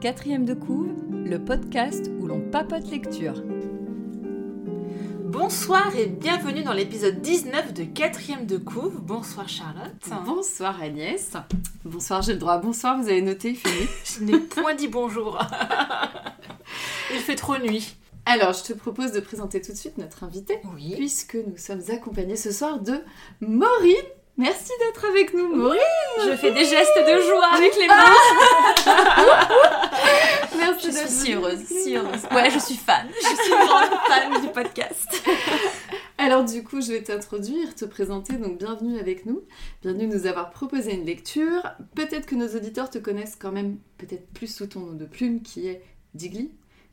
Quatrième de couve, le podcast où l'on papote lecture. Bonsoir et bienvenue dans l'épisode 19 de Quatrième de couve. Bonsoir Charlotte. Bonsoir Agnès. Bonsoir, j'ai le droit. Bonsoir, vous avez noté, Philippe? Je n'ai point dit bonjour. Il fait trop nuit. Alors, je te propose de présenter tout de suite notre invité, Oui. puisque nous sommes accompagnés ce soir de Maureen. Merci d'être avec nous, Maureen. Je fais des gestes de joie avec les mains. Merci Je suis si heureuse, si heureuse. Ouais, je suis fan. Je suis grande fan du podcast. Alors du coup, je vais t'introduire, te présenter, donc bienvenue avec nous. Bienvenue nous avoir proposé une lecture. Peut-être que nos auditeurs te connaissent quand même peut-être plus sous ton nom de plume qui est Digli,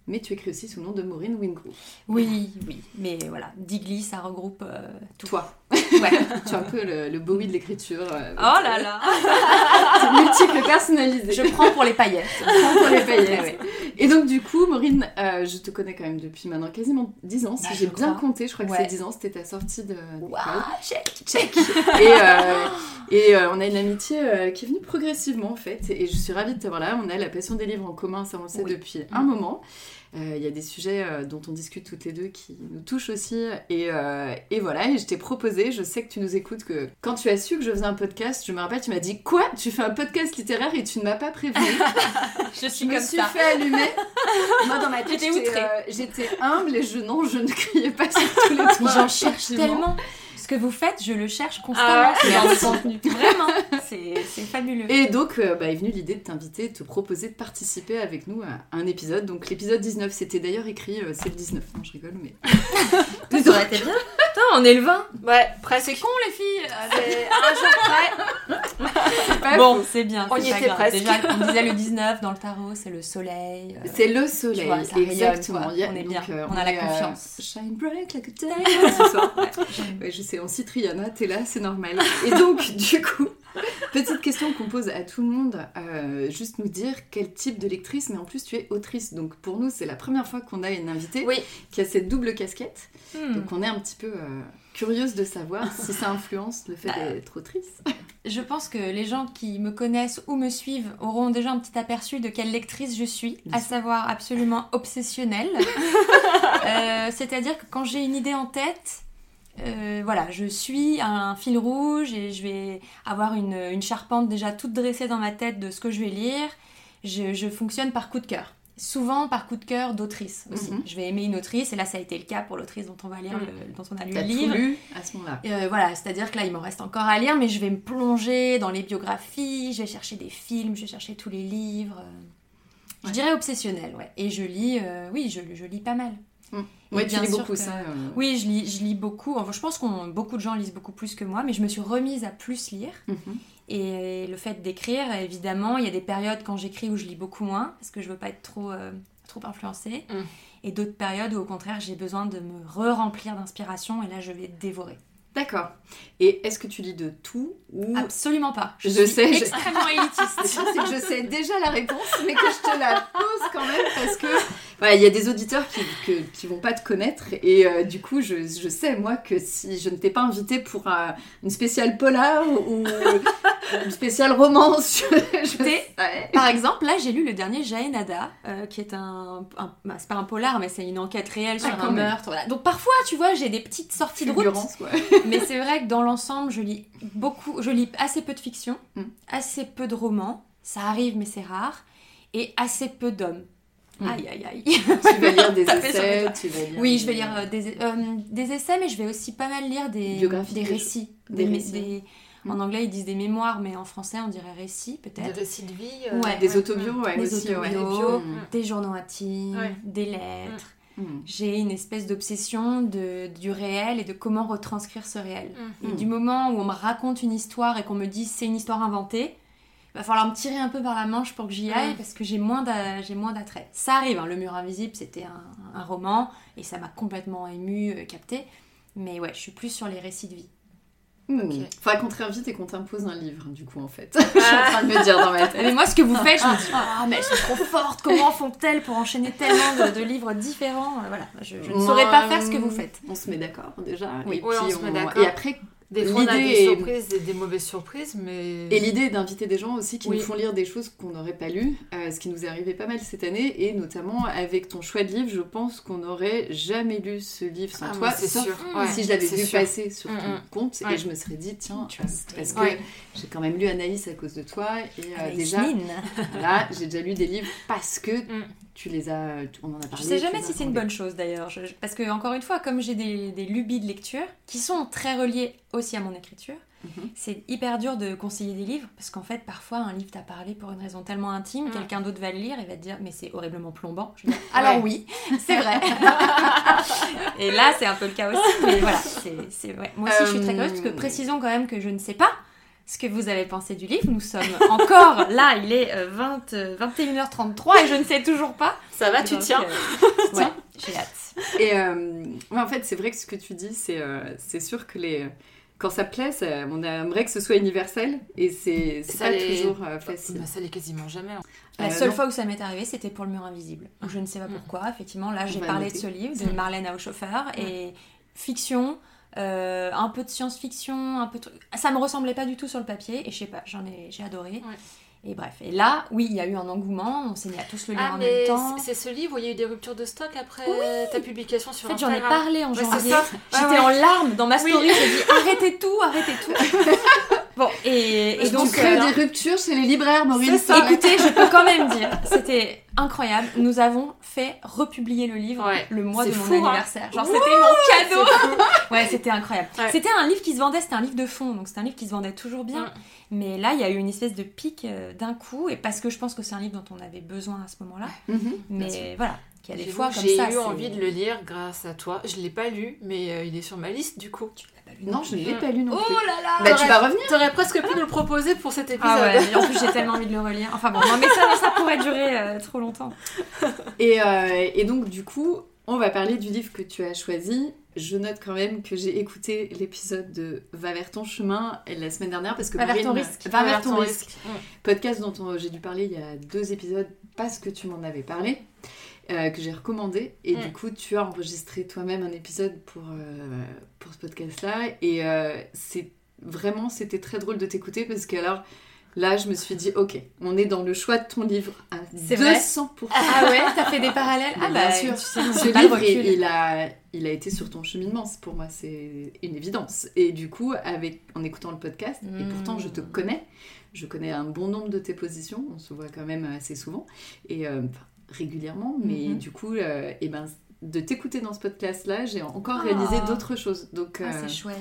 mais tu écris aussi sous le nom de Maureen Wingrove. Oui, oui. Mais voilà, Digli, ça regroupe euh, tout. Toi, Ouais. tu es un peu le, le Bowie de l'écriture. euh, Oh là là. Multiple personnalisé. Je prends pour les paillettes. prends pour les paillettes. Ouais. Et donc du coup, Maureen, euh, je te connais quand même depuis maintenant quasiment 10 ans, si Bah, j'ai je bien crois. compté, je crois que Ouais. c'est 10 ans, c'était ta sortie de... Waouh, check. Check. Et, euh, et euh, on a une amitié euh, qui est venue progressivement en fait. Et je suis ravie de t'avoir là. On a la passion des livres en commun, ça on le sait Oui. depuis un moment. Euh, Il y a des sujets euh, dont on discute toutes les deux qui nous touchent aussi. Et, euh, et voilà, et je t'ai proposé, je sais que tu nous écoutes, que quand tu as su que je faisais un podcast, je me rappelle, tu m'as dit Quoi? Tu fais un podcast littéraire et tu ne m'as pas prévenu Je suis Je me suis ça. fait allumer. Moi dans ma tête, J'étais euh, humble et je, non, je ne criais pas sur tous les toits. J'en cherche tellement. Ce que vous faites, je le cherche constamment Ah ouais de contenu. Vraiment, c'est fabuleux. Et donc, euh, bah, est venue l'idée de t'inviter, de te proposer de participer avec nous à un épisode. Donc, l'épisode 19, c'était d'ailleurs écrit, euh, c'est le 19, non, je rigole, mais. ça aurait été bien. Putain, on est le 20. Ouais, presque. C'est con les filles. C'est un jour près. Bon, c'est bien. On y était grave. presque. Déjà, on disait le 19 dans le tarot, c'est le soleil. euh, C'est le soleil, vois, ça rayonne, exactement. a- On est donc, bien, euh, on a la euh, confiance. shine bright like a diamond ce soir. ouais, j'aime. Ouais, je sais, on cite Rihanna, t'es là, c'est normal. Et donc, du coup, petite question qu'on pose à tout le monde, euh, juste nous dire quel type de lectrice, mais en plus tu es autrice. Donc pour nous, c'est la première fois qu'on a une invitée Oui. qui a cette double casquette. Hmm. Donc on est un petit peu euh, curieuse de savoir si ça influence le fait Bah, d'être autrice. Je pense que les gens qui me connaissent ou me suivent auront déjà un petit aperçu de quelle lectrice je suis, à savoir absolument obsessionnelle. Euh, C'est-à-dire que quand j'ai une idée en tête, euh, voilà, je suis un fil rouge et je vais avoir une, une charpente déjà toute dressée dans ma tête de ce que je vais lire. Je, je fonctionne par coup de cœur. Souvent par coup de cœur d'autrice aussi. Mhm. Je vais aimer une autrice et là ça a été le cas pour l'autrice dont on va lire, Mhm. le- dont on a lu le tout livre. lu à ce moment-là. Euh, voilà, c'est-à-dire que là, il m'en reste encore à lire, mais je vais me plonger dans les biographies, je vais chercher des films, je vais chercher tous les livres. euh, Je dirais obsessionnel, ouais. Et je lis, euh, oui, je, je lis pas mal. Ouais, Et tu lis beaucoup que- ça. euh. Oui, je lis, je lis beaucoup. Enfin, je pense que beaucoup de gens lisent beaucoup plus que moi, mais je me suis remise à plus lire. Mhm. Et le fait d'écrire, évidemment, il y a des périodes quand j'écris où je lis beaucoup moins, parce que je veux pas être trop, euh, trop influencée. Mm. Et d'autres périodes où, au contraire, j'ai besoin de me re-remplir d'inspiration, et là, je vais dévorer. D'accord. Et est-ce que tu lis de tout ou Absolument pas. Je suis sais, je- extrêmement élitiste. Truc, c'est que je sais déjà la réponse, mais que je te la pose quand même parce que voilà, il y a des auditeurs qui, que- qui vont pas te connaître et euh, du coup, je, je sais moi que si je ne t'ai pas invité pour euh, une spéciale polar ou une spéciale romance, je, je T'es- sais. Par exemple, là, j'ai lu le dernier Jaenada, euh, qui est un, un- bah, c'est pas un polar, mais c'est une enquête réelle sur Ah, un quand même. meurtre. voilà. Donc parfois, tu vois, j'ai des petites sorties de route, mais c'est vrai que dans l'ensemble, je lis beaucoup, je lis assez peu de fiction, Mm. assez peu de romans. Ça arrive, mais c'est rare, et assez peu d'hommes. Mm. Aïe, aïe, aïe. Tu vas lire des essais, doigts. tu vas lire. Oui, je vais lire euh, des, euh, des essais, mais je vais aussi pas mal lire des, Biographies, des des récits. des des- Mm. En anglais, ils disent des mémoires, mais en français, on dirait récits, Des peut-être. récits de vie. Ouais. Des autobios, ouais, Des aussi, ouais. autobios. Des journaux intimes, Ouais. des lettres. Mm. J'ai une espèce d'obsession de, du réel et de comment retranscrire ce réel. Et du moment où on me raconte une histoire et qu'on me dit c'est une histoire inventée, va falloir me tirer un peu par la manche pour que j'y aille Mm. parce que j'ai moins d'a- j'ai moins d'attrait. Ça arrive, hein, Le Mur Invisible c'était un, un roman et ça m'a complètement ému, capté. Mais ouais, je suis plus sur les récits de vie. Hmm. Ok. Faudra qu'on te réinvite et qu'on t'impose un livre, du coup, en fait. Je suis en train de me dire dans ma tête. Mais moi, ce que vous faites, je me dis, ah, mais elles sont trop fortes, comment font-elles pour enchaîner tellement de, de livres différents? Euh, Voilà, je, je ne saurais pas faire ce que vous faites. On se met d'accord déjà. Oui. et, Ouais, on puis se met d'accord. et après, Des fois, on a L'idée des surprises, des, des mauvaises surprises, mais. Et l'idée est d'inviter des gens aussi qui Oui. nous font lire des choses qu'on n'aurait pas lues, euh, ce qui nous est arrivé pas mal cette année, et notamment avec ton choix de livre, je pense qu'on n'aurait jamais lu ce livre sans Ah, toi, sauf sûr. Ouais, si je l'avais vu sûr. passer sur ton Mm, compte, Ouais. et je me serais dit, tiens, parce que Ouais. j'ai quand même lu Anaïs à cause de toi, et euh, déjà, là, j'ai déjà lu des livres parce que Mm. Tu les as, on en a Je parlé. sais tu jamais si c'est une bonne chose d'ailleurs, Je- je- parce que encore une fois, comme j'ai des, des lubies de lecture qui sont très reliées aussi à mon écriture, Mhm. c'est hyper dur de conseiller des livres parce qu'en fait, parfois, un livre t'a parlé pour une raison tellement intime, Mm. quelqu'un d'autre va le lire et va te dire mais c'est horriblement plombant. Je dire, alors Ouais. oui, c'est vrai. et là, c'est un peu le cas aussi, mais voilà, c'est vrai. Moi aussi, je suis très curieuse parce que Euh, précisons quand même que je ne sais pas. Ce que vous avez pensé du livre, nous sommes encore là, il est euh, 20, euh, 21h33 et je ne sais toujours pas. Ça va, tu Donc, tiens euh, je tiens, j'ai hâte. Et euh, ouais, en fait, c'est vrai que ce que tu dis, c'est euh, c'est sûr que les quand ça plaît, ça- on aimerait que ce soit universel et c'est c'est Ça pas l'est- toujours euh, facile. Bah, ça l'est quasiment jamais. hein. La Euh, seule non. fois où ça m'est arrivé, c'était pour le mur invisible. Je ne sais pas Mm. pourquoi. Effectivement, là, j'ai parlé noter. de ce livre de Mm. Marlène Haushofer et fiction, euh, un peu de science-fiction, un peu de truc. Ça me ressemblait pas du tout sur le papier et je sais pas, j'en ai, j'ai adoré. Et bref, et là, oui, il y a eu un engouement. On s'est mis à tous le lire Ah, en mais même temps. c'est ce livre où il y a eu des ruptures de stock après ta publication sur En fait, j'en ai parlé en janvier. J'étais Ouais, en larmes dans ma Oui. story. J'ai dit arrêtez tout, arrêtez tout. bon, et, et donc. donc, crée euh, des ruptures chez les libraires, ça. Écoutez, je peux quand même dire, c'était incroyable. Nous avons fait republier le livre Ouais. le mois C'est de mon hein. anniversaire. Genre, c'était mon cadeau. ouais, c'était incroyable. Ouais. C'était un livre qui se vendait, c'était un livre de fond, donc c'était un livre qui se vendait toujours bien. Mm. Mais là, il y a eu une espèce de pic euh, d'un coup, et parce que je pense que c'est un livre dont on avait besoin à ce moment-là. Mhm. Mais voilà, y a des fois J'ai eu c'est- envie de le lire grâce à toi. Je l'ai pas lu, mais euh, il est sur ma liste du coup. Non, je ne l'ai pas lu non Oh plus. là là Bah, tu vas revenir. T'aurais presque pu nous le proposer pour cet épisode. Ah ouais, mais en plus j'ai tellement envie de le relire. Enfin bon, non, mais ça, ça pourrait durer euh, trop longtemps. Et, euh, et donc, du coup, on va parler du livre que tu as choisi. Je note quand même que j'ai écouté l'épisode de Va vers ton chemin la semaine dernière parce que Va vers ton risque. Va vers ton risque. Mm. podcast dont on- j'ai dû parler il y a deux épisodes parce que tu m'en avais parlé, euh, que j'ai recommandé. Et Mm. du coup, tu as enregistré toi-même un épisode pour, euh, pour ce podcast-là. Et euh, c'est vraiment, c'était très drôle de t'écouter parce que alors. Là, je me suis dit, ok, on est dans le choix de ton livre à C'est vrai 200%. Ah ouais, t'as fait des parallèles? Ah bah, bien sûr. tu sais, Ce livre, il, a, il a été sur ton cheminement, pour moi, c'est une évidence. Et du coup, avec, en écoutant le podcast, et Mm. pourtant je te connais, je connais un bon nombre de tes positions, on se voit quand même assez souvent, et euh, régulièrement, mais Mhm. du coup, euh, eh ben, de t'écouter dans ce podcast-là, j'ai encore Ah. réalisé d'autres choses. Donc, Ah, euh, c'est chouette.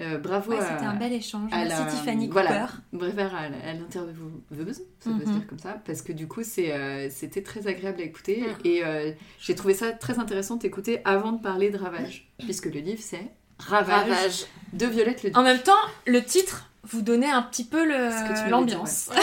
euh, bravo Ouais, c'était un bel échange. à Merci la- Tiffany voilà. Cooper. Bref, à, à l'intervieweuse, ça peut se Mhm. dire comme ça, parce que du coup, euh, c'était très agréable à écouter. Mhm. Et euh, j'ai trouvé ça très intéressant d'écouter avant de parler de Ravage, puisque le livre, c'est Ravage, Ravage. de Violette Le Duc. En même temps, le titre vous donnait un petit peu l'ambiance.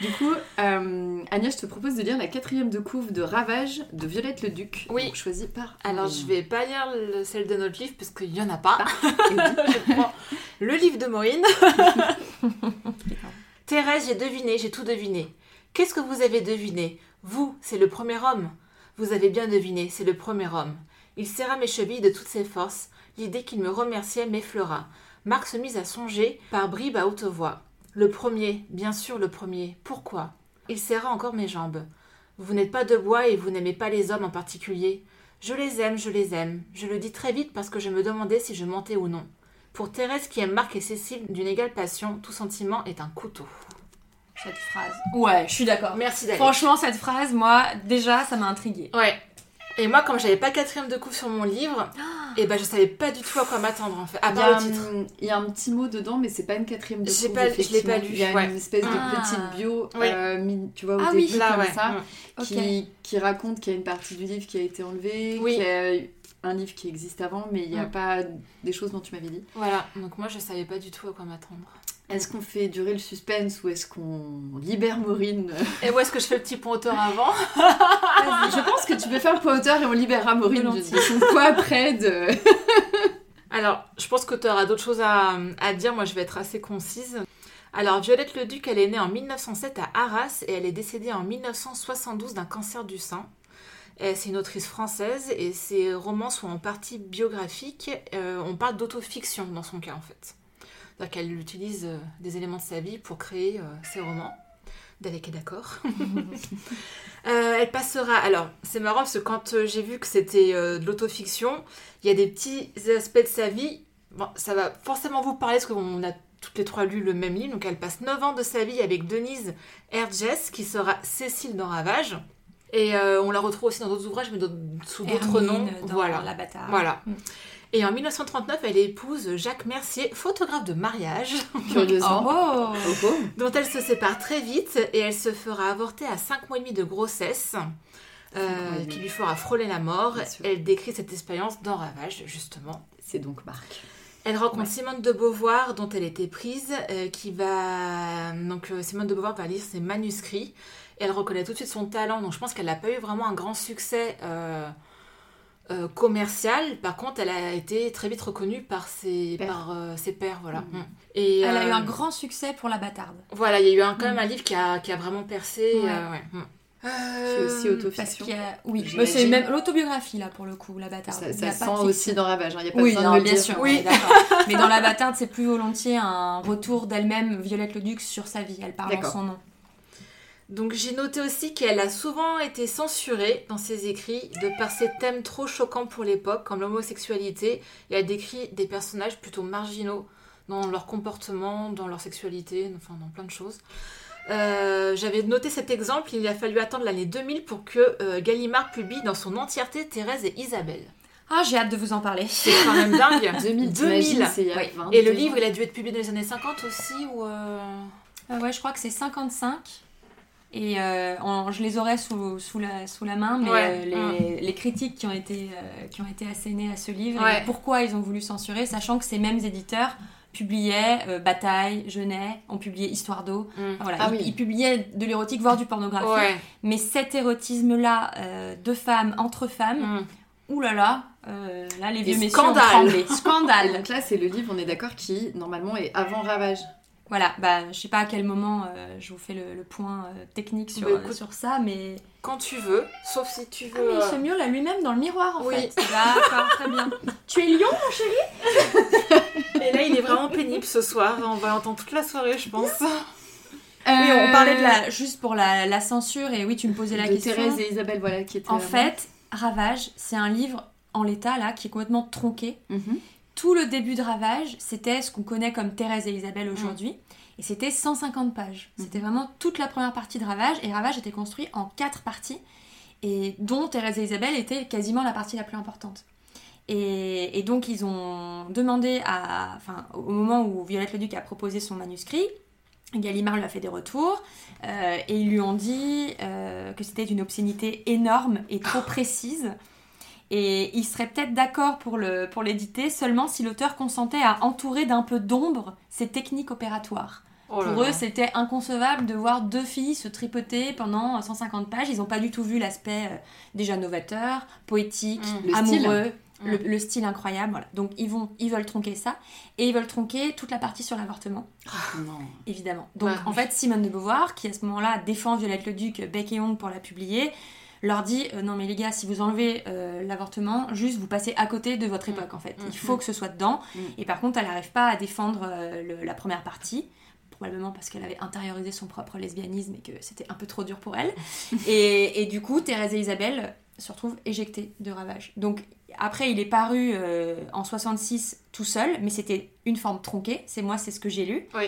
Du coup, euh, Agnès, je te propose de lire la quatrième de couve de Ravage de Violette Le Duc, Oui. choisie par... Alors je vais pas lire le- celle de notre livre parce qu'il y en a pas. Je prends le livre de Maureen. Thérèse, j'ai deviné, j'ai tout deviné. Qu'est-ce que vous avez deviné? Vous, c'est le premier homme. Vous avez bien deviné, c'est le premier homme. Il serra mes chevilles de toutes ses forces. L'idée qu'il me remerciait m'effleura. Marc se mit à songer par bribes à haute voix. Le premier, bien sûr le premier. Pourquoi? Il serra encore mes jambes. Vous n'êtes pas de bois et vous n'aimez pas les hommes en particulier. Je les aime, je les aime. Je le dis très vite parce que je me demandais si je mentais ou non. Pour Thérèse qui aime Marc et Cécile d'une égale passion, tout sentiment est un couteau. Cette phrase. Ouais, je suis d'accord. Merci d'aller. Franchement, cette phrase, moi, déjà, ça m'a intriguée. Ouais. Et moi, comme j'avais pas quatrième de coupe sur mon livre, et ben je savais pas du tout à quoi m'attendre en fait. À Il y, part a le titre. un, il y a un petit mot dedans, mais c'est pas une quatrième de J'ai couve, pas- je l'ai pas lu, Il y a ouais. une espèce de Ah. petite bio, Oui. euh, tu vois, au Ah oui. début, Là, comme ouais. ça. Mm. Qui, qui raconte qu'il y a une partie du livre qui a été enlevée, Oui. qu'il y a un livre qui existe avant, mais il n'y a Mm. pas des choses dont tu m'avais dit. Voilà. Donc moi, je savais pas du tout à quoi m'attendre. Est-ce qu'on fait durer le suspense ou est-ce qu'on libère Maureen? Et où est-ce que je fais le petit pont auteur avant? Je pense que tu peux faire le point auteur et on libérera Maureen de, son poids après de... Alors, je pense que tu auras d'autres choses à, à dire. Moi, je vais être assez concise. Alors, Violette Leduc, elle est née en 1907 à Arras et elle est décédée en 1972 d'un cancer du sein. C'est une autrice française et ses romans sont en partie biographiques. Euh, on parle d'autofiction dans son cas, en fait. C'est-à-dire qu'elle utilise euh, des éléments de sa vie pour créer euh, ses romans. Dalek est d'accord. Euh, elle passera. Alors, c'est marrant parce que quand j'ai vu que c'était euh, de l'autofiction, il y a des petits aspects de sa vie. Bon, ça va forcément vous parler parce qu'on a toutes les trois lu le même livre. Donc, elle passe 9 ans de sa vie avec Denise Hergès, qui sera Cécile dans Ravage. Et euh, on la retrouve aussi dans d'autres ouvrages, mais sous d'autres noms. dans Voilà. La. Voilà. Mm. Et en 1939, elle épouse Jacques Mercier, photographe de mariage, Curieusement. Oh, Oh, oh. dont elle se sépare très vite et elle se fera avorter à 5 mois et demi de grossesse, euh, qui lui fera frôler la mort. Elle décrit cette expérience dans Ravage, justement. C'est donc Marc. Elle rencontre Ouais. Simone de Beauvoir, dont elle était prise, euh, qui va... Donc euh, Simone de Beauvoir va lire ses manuscrits. Et elle reconnaît tout de suite son talent, donc je pense qu'elle n'a pas eu vraiment un grand succès euh, euh, commercial. Par contre, elle a été très vite reconnue par ses, Pairs. par, euh, ses pairs. Voilà. Mhm. Mm. Et, Elle a eu euh, un grand succès pour la bâtarde. Voilà, il y a eu un, quand même Mm. un livre qui a, qui a vraiment percé. Ouais. euh, ouais. Mm. C'est aussi Parce autofiction. qu'il y a... Oui, mais c'est même l'autobiographie là pour le coup, la bâtarde. Ça, sent aussi dans Ravage, il n'y a pas Oui, besoin non, de le bien dire. sûr, Oui. Mais dans la bâtarde, c'est plus volontiers un retour d'elle-même, Violette Leduc, sur sa vie. Elle parle en son nom. Donc j'ai noté aussi qu'elle a souvent été censurée dans ses écrits de par ses thèmes trop choquants pour l'époque, comme l'homosexualité, et elle décrit des personnages plutôt marginaux dans leur comportement, dans leur sexualité, enfin dans plein de choses. Euh, J'avais noté cet exemple, il a fallu attendre l'année 2000 pour que euh, Gallimard publie dans son entièreté Thérèse et Isabelle. Ah, j'ai hâte de vous en parler. C'est quand même dingue 2000, 2000. t'imagines, c'est il y a Oui. 20 Et le livre, il a dû être publié dans les années 50 aussi ou euh, Ah ouais, je crois que c'est 55. Et euh, je les aurais sous, sous, la, sous la main, mais Ouais, euh, les, les critiques qui ont, été, euh, qui ont été assénées à ce livre, Ouais. et pourquoi ils ont voulu censurer, sachant que ces mêmes éditeurs publiaient euh, Bataille, Genet, ont publié Histoire d'eau. Enfin, voilà, Ah ils, oui. ils publiaient de l'érotique, voire du pornographique. Ouais. Mais cet érotisme-là, euh, de femmes, entre femmes, hmm. oulala, euh, là les vieux Et messieurs scandale. ont tremblé. Et Scandale donc là, c'est le livre, on est d'accord, qui normalement est avant Ravage. Voilà, bah, je sais pas à quel moment euh, je vous fais le, le point euh, technique sur, Bah, écoute, sur ça, mais... Quand tu veux, sauf si tu Ah, veux. mais il euh, se miaule à lui-même dans le miroir, en Oui. fait. D'accord, très bien. tu es lion Et là, il est vraiment pénible ce soir. On va l'entendre toute la soirée, je pense. Oui, on parlait de la... Juste pour la, la censure, et oui, tu me posais la de question. Thérèse et Isabelle, voilà, qui étaient En fait, Ravage, c'est un livre en l'état, là, qui est complètement tronqué. Mhm. Tout le début de Ravage, c'était ce qu'on connaît comme Thérèse et Isabelle aujourd'hui. Et c'était 150 pages. C'était vraiment toute la première partie de Ravage. Et Ravage était construit en quatre parties. Et dont Thérèse et Isabelle était quasiment la partie la plus importante. Et, et donc ils ont demandé à... Enfin, au moment où Violette Leduc a proposé son manuscrit, Gallimard lui a fait des retours. euh, et ils lui ont dit euh, que c'était une obscénité énorme et trop précise. Et il serait peut-être d'accord pour le pour l'éditer seulement si l'auteur consentait à entourer d'un peu d'ombre ses techniques opératoires. Oh là pour là. eux, c'était inconcevable de voir deux filles se tripoter pendant 150 pages. Ils n'ont pas du tout vu l'aspect euh, déjà novateur, poétique, Mm. Le style. amoureux, Mm. le, le style incroyable. Voilà. Donc ils vont, ils veulent tronquer ça et ils veulent tronquer toute la partie sur l'avortement Non. évidemment. Donc Ouais, en oui. fait, Simone de Beauvoir, qui à ce moment-là défend Violette Leduc bec et ongle pour la publier, leur dit euh, non mais les gars, si vous enlevez euh, l'avortement, juste vous passez à côté de votre Mm. époque en fait. Mm. Il faut que ce soit dedans. Mm. Et par contre, elle n'arrive pas à défendre euh, le- la première partie. Probablement parce qu'elle avait intériorisé son propre lesbianisme et que c'était un peu trop dur pour elle. et, et du coup, Thérèse et Isabelle se retrouvent éjectées de Ravage. Donc après, il est paru euh, en 66 tout seul, mais c'était une forme tronquée. C'est moi, c'est ce que j'ai lu. Oui.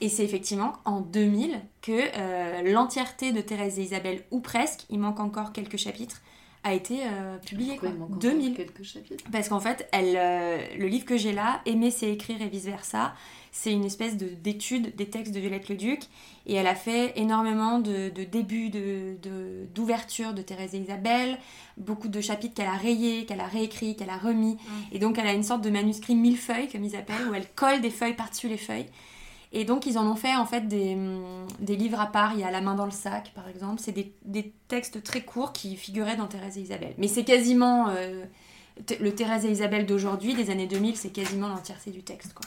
Et c'est effectivement en 2000 que euh, l'entièreté de Thérèse et Isabelle, ou presque, il manque encore quelques chapitres, a été euh, publié. Quoi. il manque encore 2000. quelques chapitres? Parce qu'en fait, elle, euh, le livre que j'ai là, Aimer, c'est écrire et vice-versa, c'est une espèce de- d'étude des textes de Violette Leduc. Et elle a fait énormément de, de débuts de- de- d'ouverture de, Thérèse et Isabelle, beaucoup de chapitres qu'elle a rayés, qu'elle a réécrits, qu'elle a remis. Et donc elle a une sorte de manuscrit mille feuilles, comme ils appellent, où elle colle des feuilles par-dessus les feuilles. Et donc ils en ont fait en fait des, des livres à part. Il y a La main dans le sac, par exemple. C'est des, des textes très courts qui figuraient dans Thérèse et Isabelle. Mais c'est quasiment... euh, Le Thérèse et Isabelle d'aujourd'hui, des années 2000, c'est quasiment l'entièreté du texte. Quoi.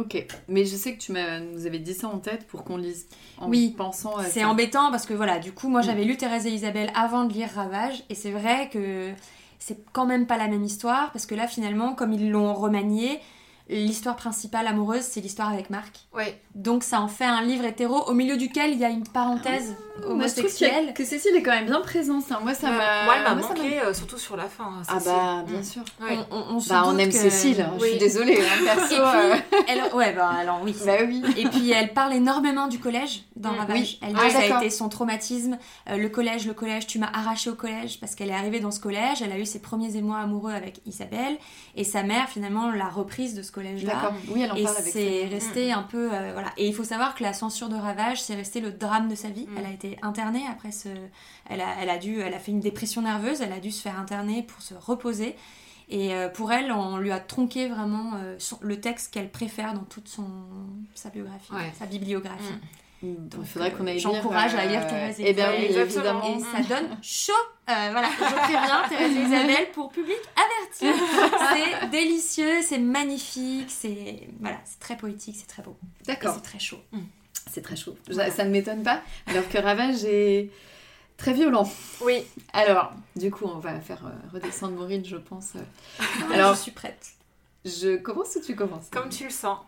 Ok, mais je sais que tu m'as, nous avais dit ça en tête pour qu'on lise en Oui. pensant à C'est ça. embêtant parce que voilà, du coup, moi Mm. j'avais lu Thérèse et Isabelle avant de lire Ravage, et c'est vrai que c'est quand même pas la même histoire parce que là, finalement, comme ils l'ont remanié, l'histoire principale amoureuse, c'est l'histoire avec Marc. Ouais. Donc ça en fait un livre hétéro au milieu duquel il y a une parenthèse je a- homosexuelle. que Cécile est quand même bien présente. ça. Moi, ça m'a. Moi, elle m'a manqué euh, surtout sur la fin. hein, Ah bah, bien Mm. sûr. Ouais. On, on- on se Bah, on doute aime que- Cécile. hein, Je suis désolée, hein, Et perso. puis, euh, elle, ouais, bah alors oui. Bah oui. Et puis elle parle énormément du collège dans Mm, Ravage. oui. Elle dit Ah, que ça a été son traumatisme. Euh, le collège, le collège, tu m'as arraché au collège parce qu'elle est arrivée dans ce collège. Elle a eu ses premiers émois amoureux avec Isabelle. Et sa mère, finalement, l'a reprise de ce collège-là. D'accord. Oui, elle en Et parle avec c'est resté un peu. voilà. Et il faut savoir que la censure de Ravage, c'est resté le drame de sa vie. Mm. Elle a été internée après ce. Elle a, elle, a dû, elle a fait une dépression nerveuse, elle a dû se faire interner pour se reposer. Et euh, pour elle, on lui a tronqué vraiment euh, son- le texte qu'elle préfère dans toute son, sa biographie, Ouais. sa bibliographie. Mm. Il Donc, faudrait euh, qu'on aille lire. j'encourage à lire Thérèse et Eh bien, Isabelle. oui, évidemment. Et ça donne chaud. Euh, voilà, je préviens Thérèse et Isabelle pour public averti. C'est délicieux, c'est magnifique, c'est voilà, c'est très poétique, c'est très beau. D'accord. c'est très chaud. C'est très chaud. Ça, ça ne m'étonne pas. Alors que Ravage est très violent. Oui. Alors, du coup, on va faire euh, redescendre Maureen, je pense. Alors, Alors, je suis prête. je commence ou tu commences? Comme tu le sens.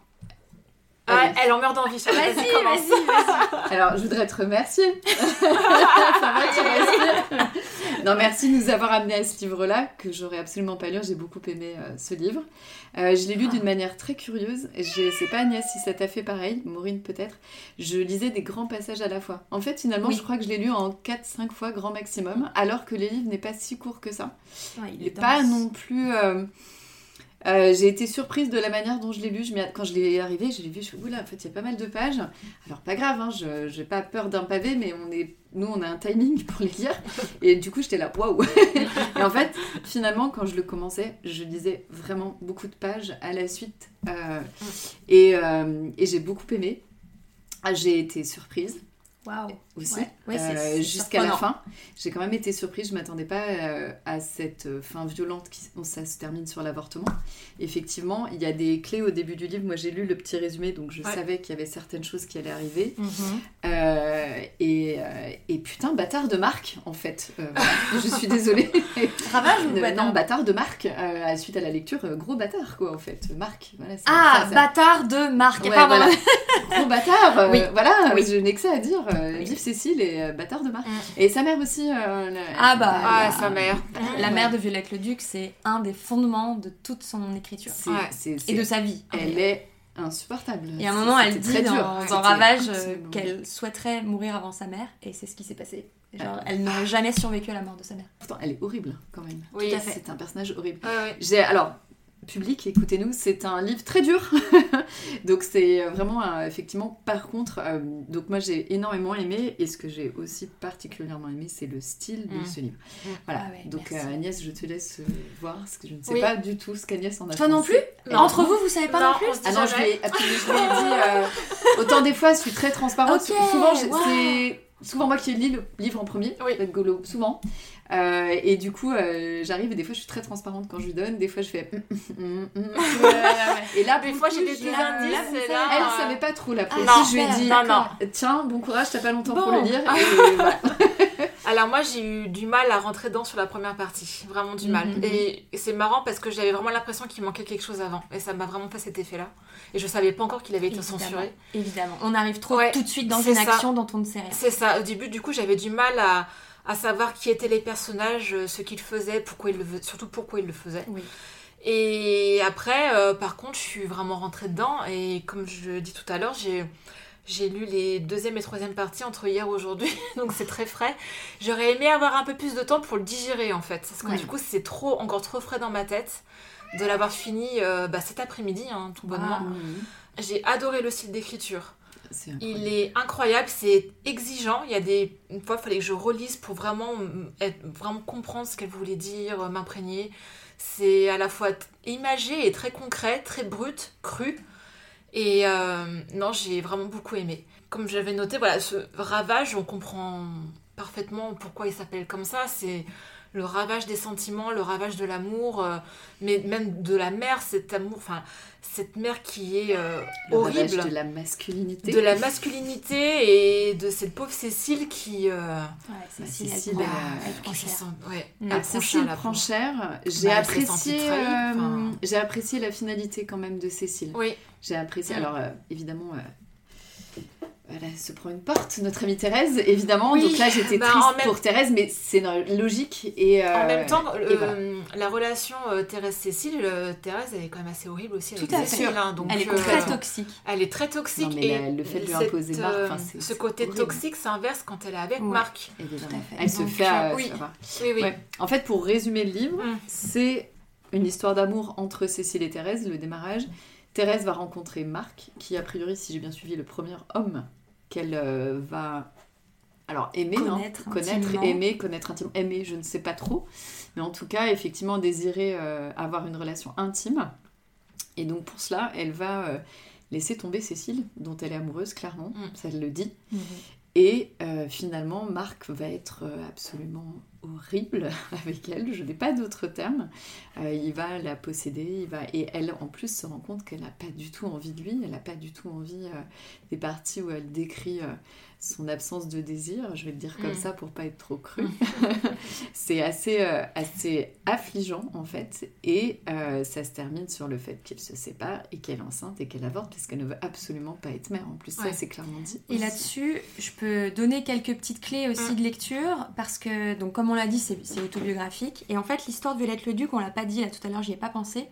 Ah, elle en meurt d'envie. Vas-y, vas-y, vas-y. Alors, je voudrais te remercier. Ça va, tu respires Non, merci de nous avoir amené à ce livre-là, que j'aurais absolument pas lu. J'ai beaucoup aimé euh, ce livre. Euh, je l'ai lu d'une manière très curieuse. Je sais pas, Agnès, si ça t'a fait pareil, Maureen peut-être. Je lisais des grands passages à la fois. En fait, finalement, Oui. je crois que je l'ai lu en 4-5 fois grand maximum, alors que le livre n'est pas si court que ça. Ouais, Il est pas non plus. euh, euh, j'ai été surprise de la manière dont je l'ai lu. Quand je l'ai arrivé, je l'ai vu, je suis oula, en fait, il y a pas mal de pages. Alors, pas grave, hein, je n'ai pas peur d'un pavé, mais nous, on a un timing pour les lire. Et du coup, j'étais là, waouh Et en fait, finalement, quand je le commençais, je lisais vraiment beaucoup de pages à la suite. Euh, et euh, et j'ai beaucoup aimé. J'ai été surprise Waouh. aussi, Ouais, ouais, c'est- euh, jusqu'à la fin. J'ai quand même été surprise, je m'attendais pas euh, à cette euh, fin violente qui ça se termine sur l'avortement. Effectivement, il y a des clés au début du livre. Moi, j'ai lu le petit résumé, donc je Ouais. savais qu'il y avait certaines choses qui allaient arriver. Mhm. Euh, et, et putain, bâtard de Marc, en fait. Euh, voilà. je suis désolée. Ravage ou bâtard non, bâtard de Marc. euh, à suite à la lecture, gros bâtard, quoi, en fait. Voilà. c'est- Ah, ça, ça- bâtard de voilà. Gros bâtard, Oui. voilà, Oui. je n'ai que ça à dire. Euh. Vive Cécile et euh, bâtard de Marc. Mm. Et sa mère aussi. euh, Ah bah, Ah, sa mère. La mère de Violette le Duc, c'est un des fondements de toute son écriture et de sa vie. Elle est insupportable. Et à un moment, elle dit dans, dans Ravage euh, qu'elle souhaiterait mourir avant sa mère, et c'est ce qui s'est passé. Genre, elle n'aurait jamais survécu à la mort de sa mère. Pourtant, elle est horrible quand même. Oui. Tout à fait. C'est un personnage horrible. Ouais, ouais. J'ai alors public, écoutez-nous, c'est un livre très dur. donc c'est vraiment un- effectivement par contre euh, donc moi j'ai énormément aimé et ce que j'ai aussi particulièrement aimé c'est le style de Mm. ce livre. Mm. Voilà. Ah ouais, donc euh, Agnès, je te laisse euh, voir parce que je ne sais Oui. pas du tout ce qu'Agnès en a Toi non plus Non. Entre vous, vous savez pas non, Non, plus Ah non, je jamais. lui ai, ah, puis je lui ai dit. euh, autant des fois, je suis très transparente. Souvent, je- wow. c'est souvent moi qui lis le livre en premier. Oui. Rigolo, souvent. Euh, et du coup, euh, j'arrive et des fois, je suis très transparente quand je lui donne. Des fois, je fais. hum, hum, hum. Et là, Des fois, j'ai des petits indices, là, Elle euh, savait pas trop la Ah, précise. je lui ai dit non, non. Tiens, bon courage, t'as pas longtemps pour le lire. Et voilà. Alors moi j'ai eu du mal à rentrer dedans sur la première partie, vraiment du mal. Mhm. Et c'est marrant parce que j'avais vraiment l'impression qu'il manquait quelque chose avant. Et ça m'a vraiment fait cet effet-là. Et je savais pas encore qu'il avait été Évidemment. censuré. Évidemment. On arrive trop Ouais, tout de suite dans une ça. action dont on ne sait rien. C'est ça, au début du coup j'avais du mal à, à savoir qui étaient les personnages, euh, ce qu'ils faisaient, pourquoi ils le surtout pourquoi ils le faisaient. Oui. Et après, euh, par contre, je suis vraiment rentrée dedans. Et comme je le dis tout à l'heure, j'ai, j'ai lu les deuxième et troisième parties entre hier et aujourd'hui. Donc c'est très frais. J'aurais aimé avoir un peu plus de temps pour le digérer en fait. Parce que Ouais. du coup, c'est trop, encore trop frais dans ma tête de l'avoir fini euh, bah, cet après-midi, hein, tout bonnement. Mhm. J'ai adoré le style d'écriture. Il est incroyable, c'est exigeant. Il y a des une fois, il fallait que je relise pour vraiment être- vraiment comprendre ce qu'elle voulait dire, euh, m'imprégner. C'est à la fois imagé et très concret, très brut, cru. Et euh, non, j'ai vraiment beaucoup aimé. Comme j'avais noté, voilà, ce ravage, on comprend parfaitement pourquoi il s'appelle comme ça. C'est le ravage des sentiments, le ravage de l'amour, euh, mais même de la mère, cet amour, enfin, cette mère qui est euh, Le ravage horrible. de la masculinité. De la masculinité et de cette pauvre Cécile qui. euh, Ouais, Cécile, Cécile, elle, prend- cher. Cécile prend. J'ai Bah, apprécié, euh, enfin. j'ai apprécié la finalité quand même de Cécile. Oui, J'ai apprécié. Mm. Alors, euh, évidemment, euh, elle se prend une porte, notre amie Thérèse, évidemment. Oui, Donc là, j'étais bah, triste même- pour Thérèse, mais c'est logique. Et, euh, en même temps, euh, voilà. la relation euh, Thérèse-Cécile, euh, Thérèse, elle est quand même assez horrible aussi Tout à Cécile. fait. hein, donc, Elle est très toxique. Elle est très toxique. Non, mais et la- le fait de lui cette, imposer Marc, enfin, ce côté horrible. toxique s'inverse quand elle est avec Ouais. Marc. Évidemment. Tout à fait. Elle se fait. oui. savoir. Oui, oui. Ouais. En fait, pour résumer le livre, Mm. c'est une histoire d'amour entre Cécile et Thérèse, le démarrage. Thérèse va rencontrer Marc, qui a priori, si j'ai bien suivi, le premier homme qu'elle euh, va alors aimer, Connaître hein, connaître, intimement. aimer, connaître intimement, aimer, je ne sais pas trop, mais en tout cas, effectivement, désirer euh, avoir une relation intime. Et donc pour cela, elle va euh, laisser tomber Cécile, dont elle est amoureuse, clairement, Mm. ça elle le dit. Mhm. Et euh, finalement, Marc va être absolument horrible avec elle, je n'ai pas d'autre terme. Euh, il va la posséder, il va... et elle en plus se rend compte qu'elle n'a pas du tout envie de lui, elle n'a pas du tout envie euh, des parties où elle décrit euh, son absence de désir, je vais le dire comme Mm. ça pour pas être trop cru. C'est assez, euh, assez affligeant en fait, et euh, ça se termine sur le fait qu'elle se sépare et qu'elle est enceinte et qu'elle avorte parce qu'elle ne veut absolument pas être mère. En plus, ça c'est clairement dit. Et là-dessus, je peux donner quelques petites clés aussi Mm. de lecture parce que, donc, comme on l'a dit, c'est c'est autobiographique. Et en fait, l'histoire de Violette Leduc, on l'a pas dit là tout à l'heure, j'y ai pas pensé.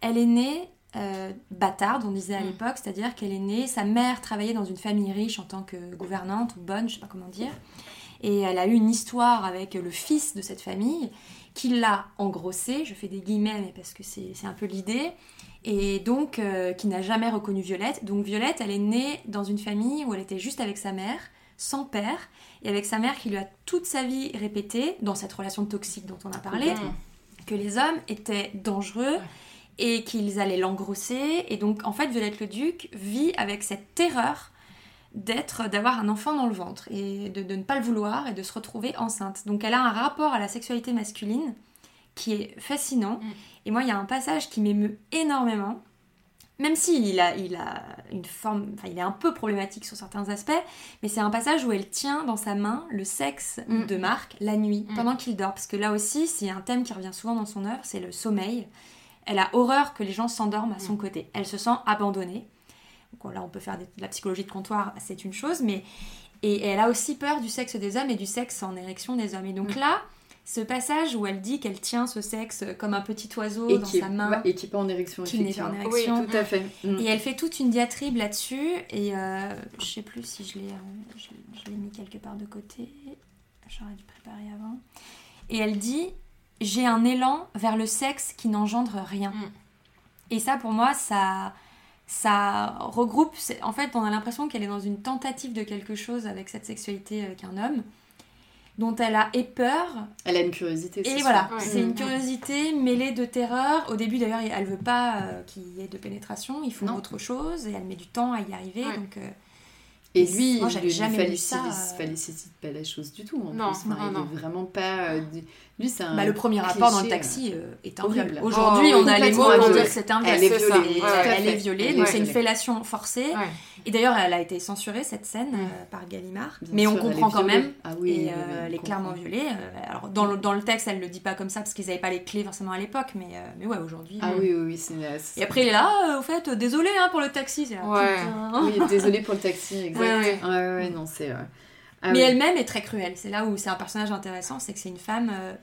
Elle est née euh, bâtarde, on disait à Mm. l'époque, c'est-à-dire qu'elle est née, sa mère travaillait dans une famille riche en tant que gouvernante ou bonne, je sais pas comment dire. Et elle a eu une histoire avec le fils de cette famille qui l'a engrossée, je fais des guillemets mais parce que c'est un peu l'idée, et donc euh, qui n'a jamais reconnu Violette. Donc Violette, elle est née dans une famille où elle était juste avec sa mère, sans père, et avec sa mère qui lui a toute sa vie répété, dans cette relation toxique dont on a parlé, que les hommes étaient dangereux et qu'ils allaient l'engrosser. Et donc, en fait, Violette le Duc vit avec cette terreur d'être, d'avoir un enfant dans le ventre et de, de ne pas le vouloir et de se retrouver enceinte. Donc, elle a un rapport à la sexualité masculine qui est fascinant. Mm. Et moi, il y a un passage qui m'émeut énormément. Même s'il il a, il a une forme, enfin il est un peu problématique sur certains aspects, mais c'est un passage où elle tient dans sa main le sexe Mm. de Marc la nuit, Mm. pendant qu'il dort. Parce que là aussi, c'est un thème qui revient souvent dans son œuvre, c'est le sommeil. Elle a horreur que les gens s'endorment à son Mm. côté. Elle se sent abandonnée. Donc là, on peut faire de la psychologie de comptoir, c'est une chose, mais et elle a aussi peur du sexe des hommes et du sexe en érection des hommes. Et donc Mm. là, ce passage où elle dit qu'elle tient ce sexe comme un petit oiseau et dans sa est, main, et qui est pas en érection, qui n'est pas en Oui, érection. Tout à fait. Mm. Et elle fait toute une diatribe là-dessus, et euh, je sais plus si je l'ai, euh, je, je l'ai mis quelque part de côté. J'aurais dû préparer avant. Et elle dit J'ai un élan vers le sexe qui n'engendre rien. Mm. Et ça, pour moi, ça, ça regroupe. En fait, on a l'impression qu'elle est dans une tentative de quelque chose avec cette sexualité avec un homme, dont elle a et peur Elle a une curiosité. et voilà. Ouais. c'est Mm. une curiosité mêlée de terreur. Au début, d'ailleurs, elle veut pas euh, qu'il y ait de pénétration, il faut Non. autre chose, et elle met du temps à y arriver. Ouais. Donc, euh, Et lui, Moi, il lui jamais ça, euh. félicite pas la chose du tout. En Non, plus. Enfin, non, il non. est vraiment pas. euh, du- Lui, c'est un. bah, le premier rapport dans le taxi euh, est un horrible. viol. Aujourd'hui, Oh, on a les mots pour dire que c'est un viol. Elle est violée, euh. Elle est violée, donc est c'est une fellation forcée. Ouais. Et d'ailleurs, elle a été censurée cette scène euh, par Gallimard. Bien Mais sûr, on comprend est quand même. Ah oui, et oui, euh, elle est clairement violée. Euh, alors, dans le, dans le texte, elle le dit pas comme ça parce qu'ils n'avaient pas les clés forcément à l'époque. Mais, euh, mais ouais, aujourd'hui. Ah euh, oui, oui, oui. Et après, il est là, euh, au fait, euh, désolé hein, pour le taxi. Là, Ouais. Oui, désolé pour le taxi, exact. Ouais, ouais, non, c'est. Euh, ah mais oui. elle-même est très cruelle. C'est là où c'est un personnage intéressant, c'est que c'est une femme euh,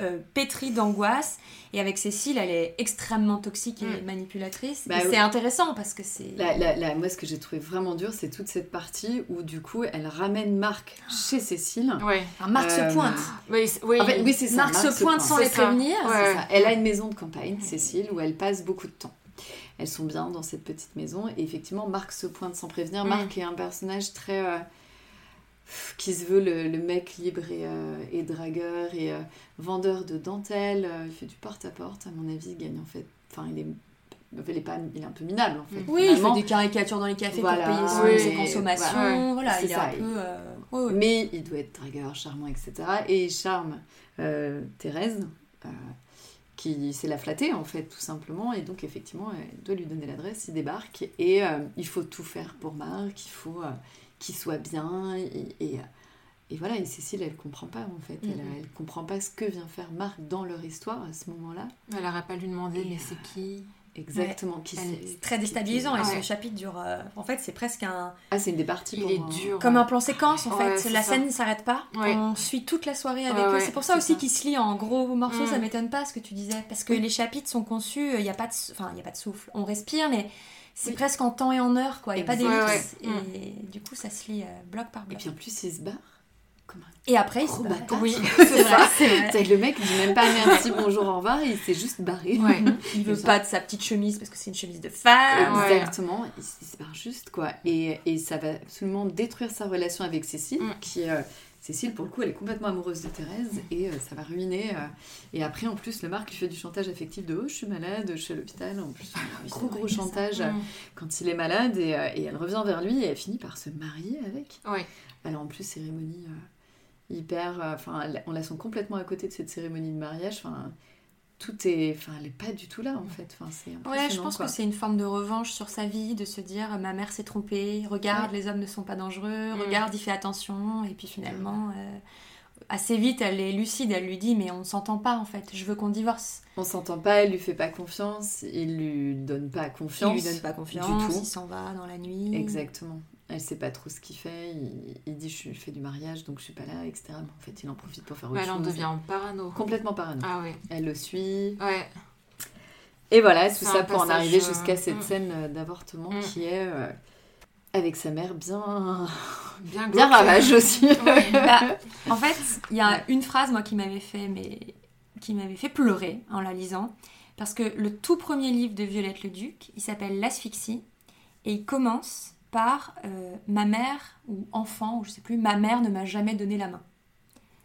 euh, pétrie d'angoisse. Et avec Cécile, elle est extrêmement toxique et Mm. manipulatrice. Bah et oui. c'est intéressant parce que c'est. La- la- la- moi, ce que j'ai trouvé vraiment dur, c'est toute cette partie où, du coup, elle ramène Marc chez Cécile. Ouais. Enfin, Marc Euh, se pointe. Oui, c'est- oui. En fait, oui, c'est ça. Marc se pointe sans les ça. prévenir. Ouais. C'est ça. Elle a une maison de campagne, Cécile, où elle passe beaucoup de temps. Elles sont bien dans cette petite maison. Et effectivement, Marc se pointe sans prévenir. Mm. Marc est un personnage très. euh, qui se veut le, le mec libre et, euh, et dragueur et euh, vendeur de dentelle. Euh, il fait du porte-à-porte, à mon avis. Il gagne en fait. Enfin, il est. Il est, pas, il est un peu minable en fait. Oui, il fait des caricatures dans les cafés Voilà, pour payer son- oui, ses consommations. voilà. Voilà, C'est il est ça, un il- peu. euh. Mais il doit être dragueur, charmant, etc. Et il charme Thérèse, qui c'est la flatter en fait, tout simplement. Et donc, effectivement, elle doit lui donner l'adresse, il débarque. Et euh, il faut tout faire pour Marc, il faut euh, qu'il soit bien. Et, et, et voilà, et Cécile, elle comprend pas en fait. Elle, Mhm. elle comprend pas ce que vient faire Marc dans leur histoire à ce moment-là. Elle n'aurait pas lui demandé, Et, mais euh, c'est qui? Exactement. Qui c'est- est très déstabilisant et Ouais. ce chapitre dure. euh, en fait, c'est presque un. Ah, c'est une des parties Il est moi. dur. Comme un plan séquence en Ouais, fait. La ça. scène ne s'arrête pas. On suit toute la soirée avec eux. c'est pour ça aussi qu'il se lit en gros morceaux. Mm. Ça m'étonne pas ce que tu disais. Parce que les chapitres sont conçus, il n'y a, pas de... enfin, il y a pas de souffle. On respire, mais c'est Oui. presque en temps et en heure. quoi. Il n'y a pas d'ellipse. Ouais, ouais. Et du coup, ça se lit euh, bloc par Et bloc. puis en plus, il se barre. Un Et après, il se barre. Oui, c'est. C'est le mec dit même pas merci, bonjour, au revoir, il s'est juste barré. Ouais. Il veut ça. pas de sa petite chemise parce que c'est une chemise de femme. Exactement, il, il se barre juste quoi. Et, et ça va absolument détruire sa relation avec Cécile, Mm. qui euh, Cécile pour le coup elle est complètement amoureuse de Thérèse et euh, ça va ruiner. euh, et après en plus le Marc lui fait du chantage affectif de oh je suis malade, je suis à l'hôpital. En plus un oui, gros gros ça. chantage Mm. quand il est malade et, euh, et elle revient vers lui et elle finit par se marier avec. Ouais. Alors en plus cérémonie euh, hyper, euh, enfin on la sent complètement à côté de cette cérémonie de mariage. Enfin tout est, enfin elle est pas du tout là en fait. Enfin c'est Ouais, je pense quoi. que c'est une forme de revanche sur sa vie, de se dire ma mère s'est trompée, regarde, les hommes ne sont pas dangereux, Mm. regarde, il fait attention, et puis finalement, euh, assez vite, elle est lucide, elle lui dit mais on ne s'entend pas en fait, je veux qu'on divorce. On s'entend pas, elle lui fait pas confiance, il lui donne pas confiance. Il lui donne pas confiance, du tout. il s'en va dans la nuit. Exactement. Elle sait pas trop ce qu'il fait. Il, il dit je fais du mariage donc je suis pas là, etc. Mais en fait, il en profite pour faire autre Ouais, elle en chose. devient parano. complètement parano. Ah ouais. Elle le suit. Ouais. Et voilà, tout ça pour en arriver euh, jusqu'à cette mm. scène euh, d'avortement Mm. qui est euh, avec sa mère bien, Bien, bien ravage aussi. Bah, en fait, il y a une phrase moi qui m'avait fait mais qui m'avait fait pleurer en la lisant parce que le tout premier livre de Violette le Duc, il s'appelle L'asphyxie et il commence par euh, ma mère ou enfant ou je sais plus, ma mère ne m'a jamais donné la main.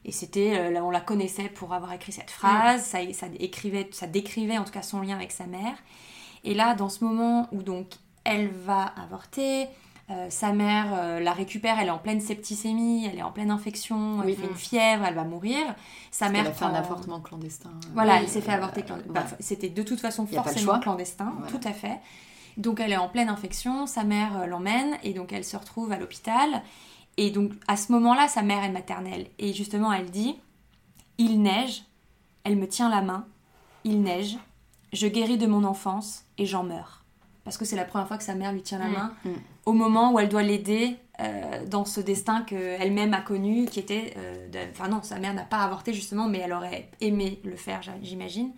Et c'était, euh, là, on la connaissait pour avoir écrit cette phrase, ça, ça, écrivait, ça décrivait en tout cas son lien avec sa mère. Et là, dans ce moment où donc elle va avorter, euh, sa mère euh, la récupère, elle est en pleine septicémie, elle est en pleine infection, elle Oui. fait une fièvre, elle va mourir. Sa Elle mère a fait un avortement clandestin. Voilà, Oui, elle s'est fait euh, avorter clandestin. C'était de toute façon forcément clandestin, Voilà. tout à fait. Donc elle est en pleine infection, sa mère euh, l'emmène et donc elle se retrouve à l'hôpital. Et donc à ce moment-là, sa mère est maternelle. Et justement, elle dit Il neige, elle me tient la main, il neige, je guéris de mon enfance et j'en meurs. Parce que c'est la première fois que sa mère lui tient la Mm. main Mm. au moment où elle doit l'aider euh, dans ce destin qu'elle-même a connu, qui était... euh, de- Enfin non, sa mère n'a pas avorté justement, mais elle aurait aimé le faire, j'imagine.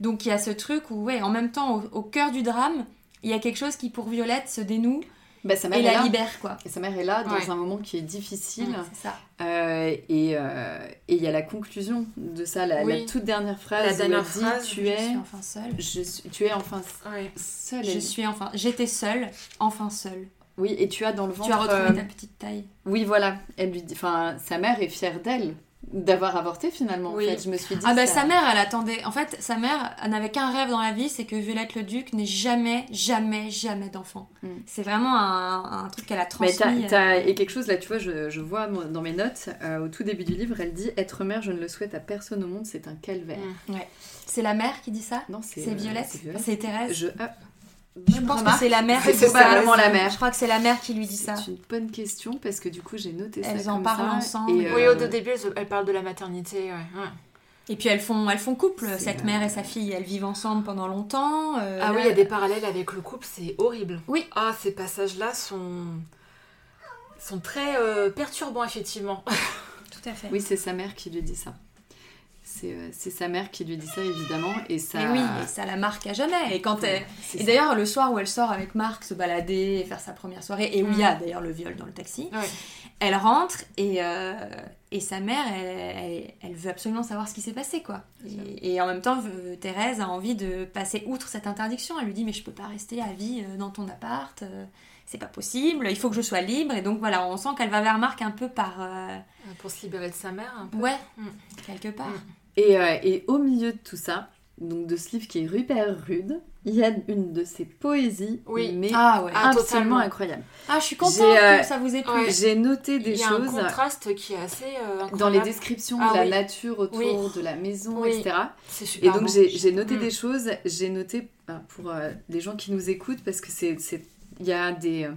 Donc il y a ce truc où, ouais, en même temps, au, au cœur du drame, il y a quelque chose qui, pour Violette, se dénoue Bah, sa mère et est la là. libère, quoi. Et sa mère est là dans Ouais. un moment qui est difficile. C'est ça. Euh, et euh, et il y a la conclusion de ça, la, Oui. la toute dernière phrase. La où dernière elle dit, phrase, tu Je es, suis enfin seule. je suis- tu es enfin Ouais. seule. Je suis enfin... J'étais seule, enfin seule. Oui, et tu as dans le ventre. Tu as retrouvé euh, ta petite taille. Oui, voilà. Elle lui dit, enfin, sa mère est fière d'elle d'avoir avorté finalement. Oui. En fait, je me suis dit. Ah bah ça- sa mère, elle attendait. En fait, sa mère elle n'avait qu'un rêve dans la vie, c'est que Violette le Duc n'ait jamais, jamais, jamais d'enfant. Mm. C'est vraiment un, un truc qu'elle a Mais transmis. t'as, t'as- et quelque chose là, tu vois, je, je vois dans mes notes, euh, au tout début du livre, elle dit Être mère, je ne le souhaite à personne au monde, c'est un calvaire. Mm. C'est la mère qui dit ça? Non, c'est, C'est euh, Violette? c'est Violette. C'est Thérèse? Je, ah, Je pense que c'est la mère c'est qui dit ça. probablement la mère. Je crois que c'est la mère qui lui dit ça. C'est une bonne question parce que du coup, j'ai noté ça. Elles en comme parlent ça, ensemble. et, Oui, euh, au tout début, elle, elle parle de la maternité. Ouais. ouais. Et puis elles font, elles font couple, cette mère et sa fille, elles vivent ensemble pendant longtemps. euh, Ah là- oui, il y a des parallèles avec le couple, c'est horrible. Oui. Ah, ces passages-là sont sont très euh, perturbants effectivement. Tout à fait. Oui, c'est sa mère qui lui dit ça. C'est, euh, c'est sa mère qui lui dit ça, évidemment. Et ça. Et oui, et ça la marque à jamais. Et quand elle... Et d'ailleurs, le soir où elle sort avec Marc se balader et faire sa première soirée, et où il y a d'ailleurs le viol dans le taxi, Ouais. elle rentre et, euh, et sa mère, elle, elle- elle veut absolument savoir ce qui s'est passé, quoi. Et, et en même temps, euh, Thérèse a envie de passer outre cette interdiction. Elle lui dit, mais je peux pas rester à vie dans ton appart, c'est pas possible, il faut que je sois libre. Et donc voilà, on sent qu'elle va vers Marc un peu par... euh, Pour se libérer de sa mère. un peu. Ouais, Mm. quelque part. Mm. Et, euh, et au milieu de tout ça, donc de ce livre qui est hyper rude, il y a une de ses poésies, Oui. mais Ah ouais. Ah, absolument incroyable. Ah, je suis contente euh, que ça vous ait plu. ouais. J'ai noté des Il y a choses un contraste qui est assez euh, dans les descriptions Ah de la oui. nature autour Oui. de la maison, etc. C'est Et super donc j'ai noté Mm. des choses, j'ai noté euh, pour euh, les gens qui nous écoutent parce que c'est il y a des,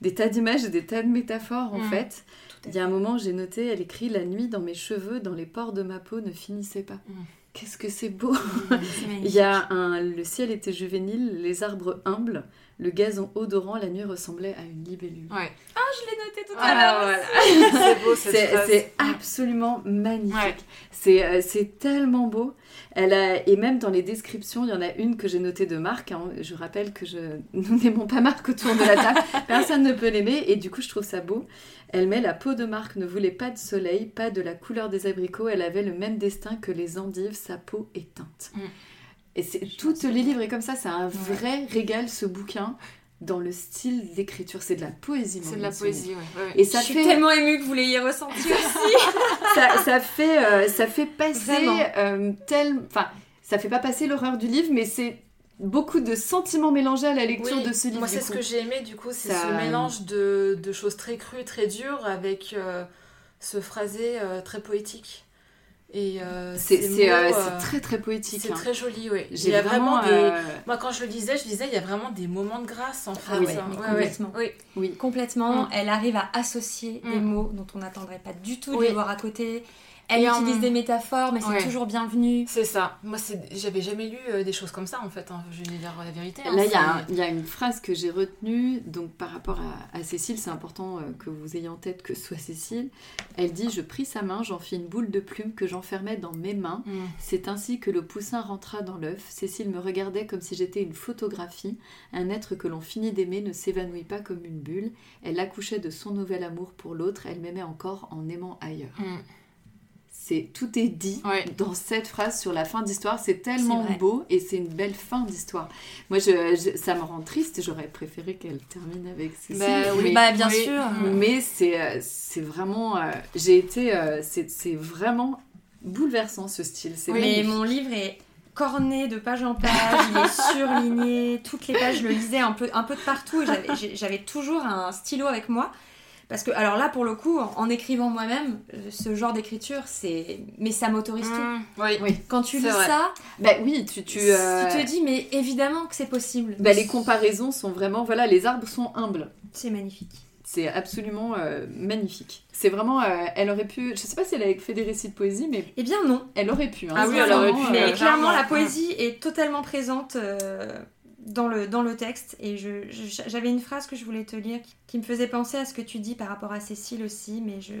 des tas d'images et des tas de métaphores en Mm. fait. Il y a un moment, j'ai noté, elle écrit La nuit dans mes cheveux, dans les pores de ma peau ne finissait pas. Mm. Qu'est-ce que c'est beau C'est Il y a un Le ciel était juvénile, les arbres humbles, le gazon odorant, la nuit ressemblait à une libellule. Ouais. Je l'ai noté tout à Ah, l'heure. voilà. c'est beau cette C'est phrase. c'est absolument magnifique. Ouais. C'est euh, c'est tellement beau. Elle a, et même dans les descriptions, il y en a une que j'ai notée de Marc. hein. Je rappelle que je, nous n'aimons pas Marc autour de la table. Personne ne peut l'aimer. Et du coup, je trouve ça beau. Elle met la peau de Marc ne voulait pas de soleil, pas de la couleur des abricots. Elle avait le même destin que les endives, sa peau éteinte. Mm. Et c'est toutes les livres et comme ça, c'est un vrai régal ce bouquin dans le style d'écriture. C'est de la poésie. C'est de la poésie, ouais. ouais. Et ça je suis fait tellement émue que vous l'ayez ressenti aussi. ça, ça fait, euh, ça fait passer euh, tel... Enfin, ça fait pas passer l'horreur du livre, mais c'est beaucoup de sentiments mélangés à la lecture Oui, de ce livre. Moi, c'est ce que j'ai aimé, du coup, c'est Ça- ce mélange de, de choses très crues, très dures, avec euh, ce phrasé euh, très poétique. Et euh, C'est ces c'est, euh, euh, très très poétique. c'est hein. très joli, oui. Il J'ai y a vraiment, des... euh, Moi, quand je le disais, je disais, il y a vraiment des moments de grâce, en fait. Ah oui, Ouais, mais ouais, complètement. Oui, Oui. Complètement, Mm. elle arrive à associer des Mm. mots dont on n'attendrait pas du tout de Oui. les voir à côté. Elle Et en- utilise des métaphores, mais c'est Ouais. toujours bienvenu. c'est ça. Moi, c'est- j'avais jamais lu euh, des choses comme ça, en fait. hein. Je vais dire la vérité. hein. Là, il y, a C'est- un- il y a une phrase que j'ai retenue, donc par rapport à, à Cécile, c'est important euh, que vous ayez en tête que ce soit Cécile. Elle dit Je pris sa main, j'en fis une boule de plume que j'enfermais dans mes mains. Mm. C'est ainsi que le poussin rentra dans l'œuf. Cécile me regardait comme si j'étais une photographie. Un être que l'on finit d'aimer ne s'évanouit pas comme une bulle. Elle accouchait de son nouvel amour pour l'autre. Elle m'aimait encore en aimant ailleurs. Mm. C'est tout est dit Ouais. dans cette phrase sur la fin d'histoire. C'est tellement beau et c'est une belle fin d'histoire. Moi, je, je- ça me rend triste. J'aurais préféré qu'elle termine avec Cécile. Bah oui. mais- Bah, bien Oui. sûr. Mais c'est euh, c'est vraiment. euh, J'ai été. euh, c'est c'est vraiment bouleversant ce style. C'est Mais mon livre est corné de page en page, il est surligné, toutes les pages, je le lisais un peu, un peu de partout et j'avais toujours un stylo avec moi. Parce que, alors là, pour le coup, en, en écrivant moi-même, euh, ce genre d'écriture, c'est. Mais ça m'autorise tout. Mm. Oui. Oui. Quand tu lis vrai. ça, Bah oui, tu. tu euh, tu te dis, mais évidemment que c'est possible. bah, les comparaisons sont vraiment. Voilà, les arbres sont humbles. C'est magnifique. C'est absolument euh, magnifique. C'est vraiment. euh, elle aurait pu. Je sais pas si elle avait fait des récits de poésie, mais Eh bien, non. elle aurait pu. hein. Ah oui, elle aurait pu, Mais euh, euh, clairement, la poésie est totalement présente euh, dans, le, dans le texte. Et je, je- j'avais une phrase que je voulais te lire qui, qui me faisait penser à ce que tu dis par rapport à Cécile aussi, mais je,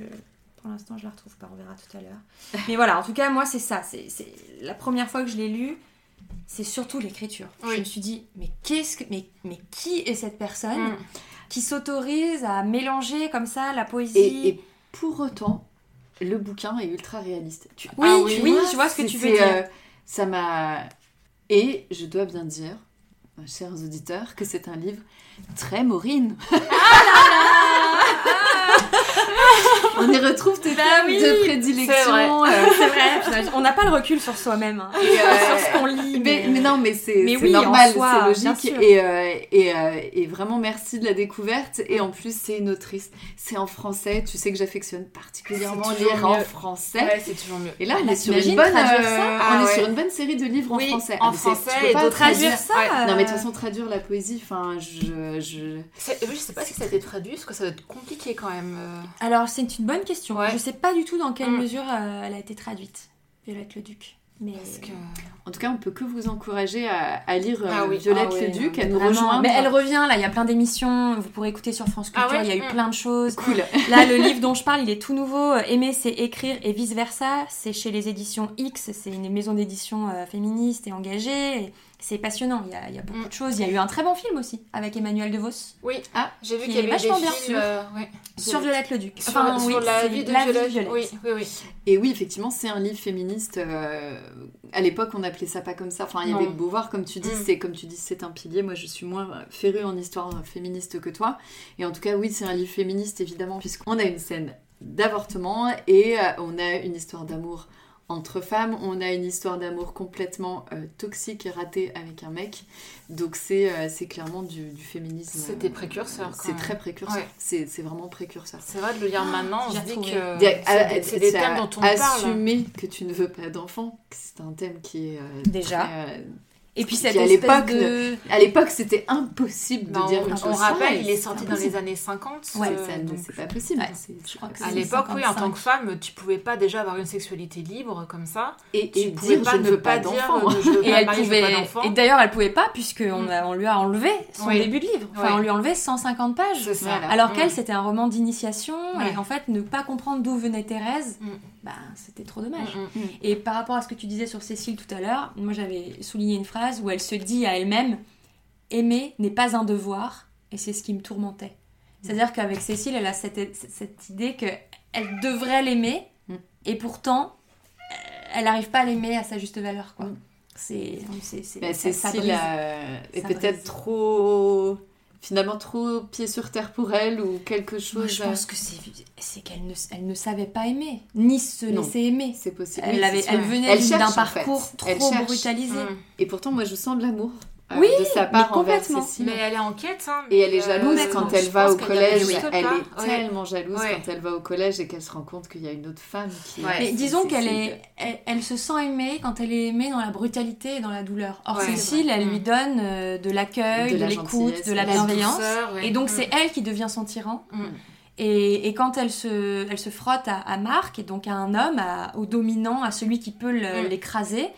pour l'instant, je la retrouve pas. On verra tout à l'heure. Mais voilà, en tout cas, moi, c'est ça. C'est, c'est la première fois que je l'ai lu. C'est surtout l'écriture. Oui. Je me suis dit, mais qu'est-ce que, mais, mais qui est cette personne Mm. qui s'autorise à mélanger comme ça la poésie Et, et pour autant, le bouquin est ultra réaliste. Tu- Oui, Ah oui. oui, je vois ce que tu veux dire. euh, ça m'a. Et je dois bien dire, chers auditeurs, que c'est un livre très Maureen. On y retrouve tes Bah thèmes oui, de c'est euh, vrai, on n'a pas le recul sur soi-même, hein. et, euh, sur ce qu'on lit. Mais, mais non, mais c'est Mais c'est oui, en normal, c'est logique. Et, euh, et, euh, et vraiment, merci de la découverte. Et en plus, c'est une autrice. C'est en français. Tu sais que j'affectionne particulièrement lire en mieux. français. Ouais, c'est toujours mieux. Et là, on Bah, est sur une bonne, euh, on Ah est ouais. sur une bonne série de livres Oui, en français. en Ah, français tu peux et pas d'autres traduire traduire ça. Ouais. Non, mais de toute façon, traduire la poésie, enfin, je, je... Je sais pas si ça a été traduit, parce que ça doit être compliqué quand même. euh. Alors, c'est une bonne question. Ouais. Je sais pas du tout dans quelle Mm. mesure euh, elle a été traduite, Violette le Duc. Mais... Parce que... En tout cas, on peut que vous encourager à, à lire euh, Ah oui. Violette Ah ouais, le Duc, à nous vraiment. rejoindre. Mais elle revient, là, il y a plein d'émissions, vous pourrez écouter sur France Culture, Ah ouais il y a eu Mm. plein de choses. Cool. Là, le livre dont je parle, il est tout nouveau. Euh, Aimer, c'est écrire et vice-versa. C'est chez les éditions X, c'est une maison d'édition euh, féministe et engagée. Et C'est passionnant, il y, a, il y a beaucoup Mm. de choses. Il y a eu un très bon film aussi, avec Emmanuel DeVos, Oui, Ah, j'ai vu qui qu'il y avait est vachement des bien films... euh, ouais. sur Violette le Duc. Sur, Enfin, sur oui, la vie de La Violette. Violette. Oui, oui, oui. Et oui, effectivement, c'est un livre féministe. euh, à l'époque, on appelait ça pas comme ça. Enfin, il y Non. avait Beauvoir, comme tu dis, Mm. c'est comme tu dis, c'est un pilier. Moi, je suis moins férue en histoire féministe que toi. Et en tout cas, oui, c'est un livre féministe, évidemment, puisqu'on a une scène d'avortement et euh, on a une histoire d'amour entre femmes. On a une histoire d'amour complètement euh, toxique et ratée avec un mec. Donc c'est euh, c'est clairement du, du féminisme. C'était précurseur, quand C'est très précurseur. Ouais. C'est c'est vraiment précurseur. C'est vrai de le lire maintenant, on j'ai se dit retrouvé. que c'est à- des, c'est des c'est thèmes dont on parle. Assumer que tu ne veux pas d'enfant, c'est un thème qui est euh, Déjà. très, euh, Et puis cette à espèce l'époque, de... À l'époque, c'était impossible de dire on, une on chose pareille, rappelle, il est sorti dans les années 50. Ouais, euh, c'est pas possible. Ouais, je crois que à l'époque, oui, en 55. tant que femme, tu pouvais pas déjà avoir une sexualité libre comme ça. Et, Tu et pouvais dire pas je ne veux pas pas dire d'enfant. Et elle marier, pouvait. Et d'ailleurs, elle pouvait pas puisque on, Mm. a- on lui a enlevé son Oui. début de livre. Enfin, on lui a enlevé 150 pages. C'est ça. Alors Mm. qu'elle, c'était un roman d'initiation et en fait, ne pas comprendre d'où venait Thérèse, Mm. Bah, c'était trop dommage. Mm, mm. Et par rapport à ce que tu disais sur Cécile tout à l'heure, moi j'avais souligné une phrase où elle se dit à elle-même Aimer n'est pas un devoir, et c'est ce qui me tourmentait. C'est-à-dire qu'avec Cécile, elle a cette, cette idée qu'elle devrait l'aimer, Mm. et pourtant, euh, elle n'arrive pas à l'aimer à sa juste valeur. quoi. Mm. C'est, Cécile euh, peut-être trop. Finalement, trop pied sur terre pour elle ou quelque chose. Moi, je pense que c'est, qu'elle ne, elle ne savait pas aimer, ni se Non. laisser aimer. C'est possible. Elle, Oui, avait, c'est elle venait d'un fait. parcours Elle trop brutalisé. Mm. Et pourtant, moi, je sens de l'amour Oui, de sa mais part envers complètement. Cécile. Mais elle est en quête. Hein, Et elle est mais, jalouse euh, quand elle va au collège. Elle est Ouais. tellement jalouse Ouais. quand elle va au collège et qu'elle se rend compte qu'il y a une autre femme qui. Ouais. Mais disons qu'elle est, elle, elle se sent aimée quand elle est aimée dans la brutalité et dans la douleur. Or Ouais, Cécile, elle Mm. lui donne euh, de l'accueil, De l'écoute, de la bienveillance. Et donc Mm. c'est elle qui devient son tyran. Mm. Et, et quand elle se, elle se frotte à, à Marc, et donc à un homme, à- au dominant, à celui qui peut l'écraser,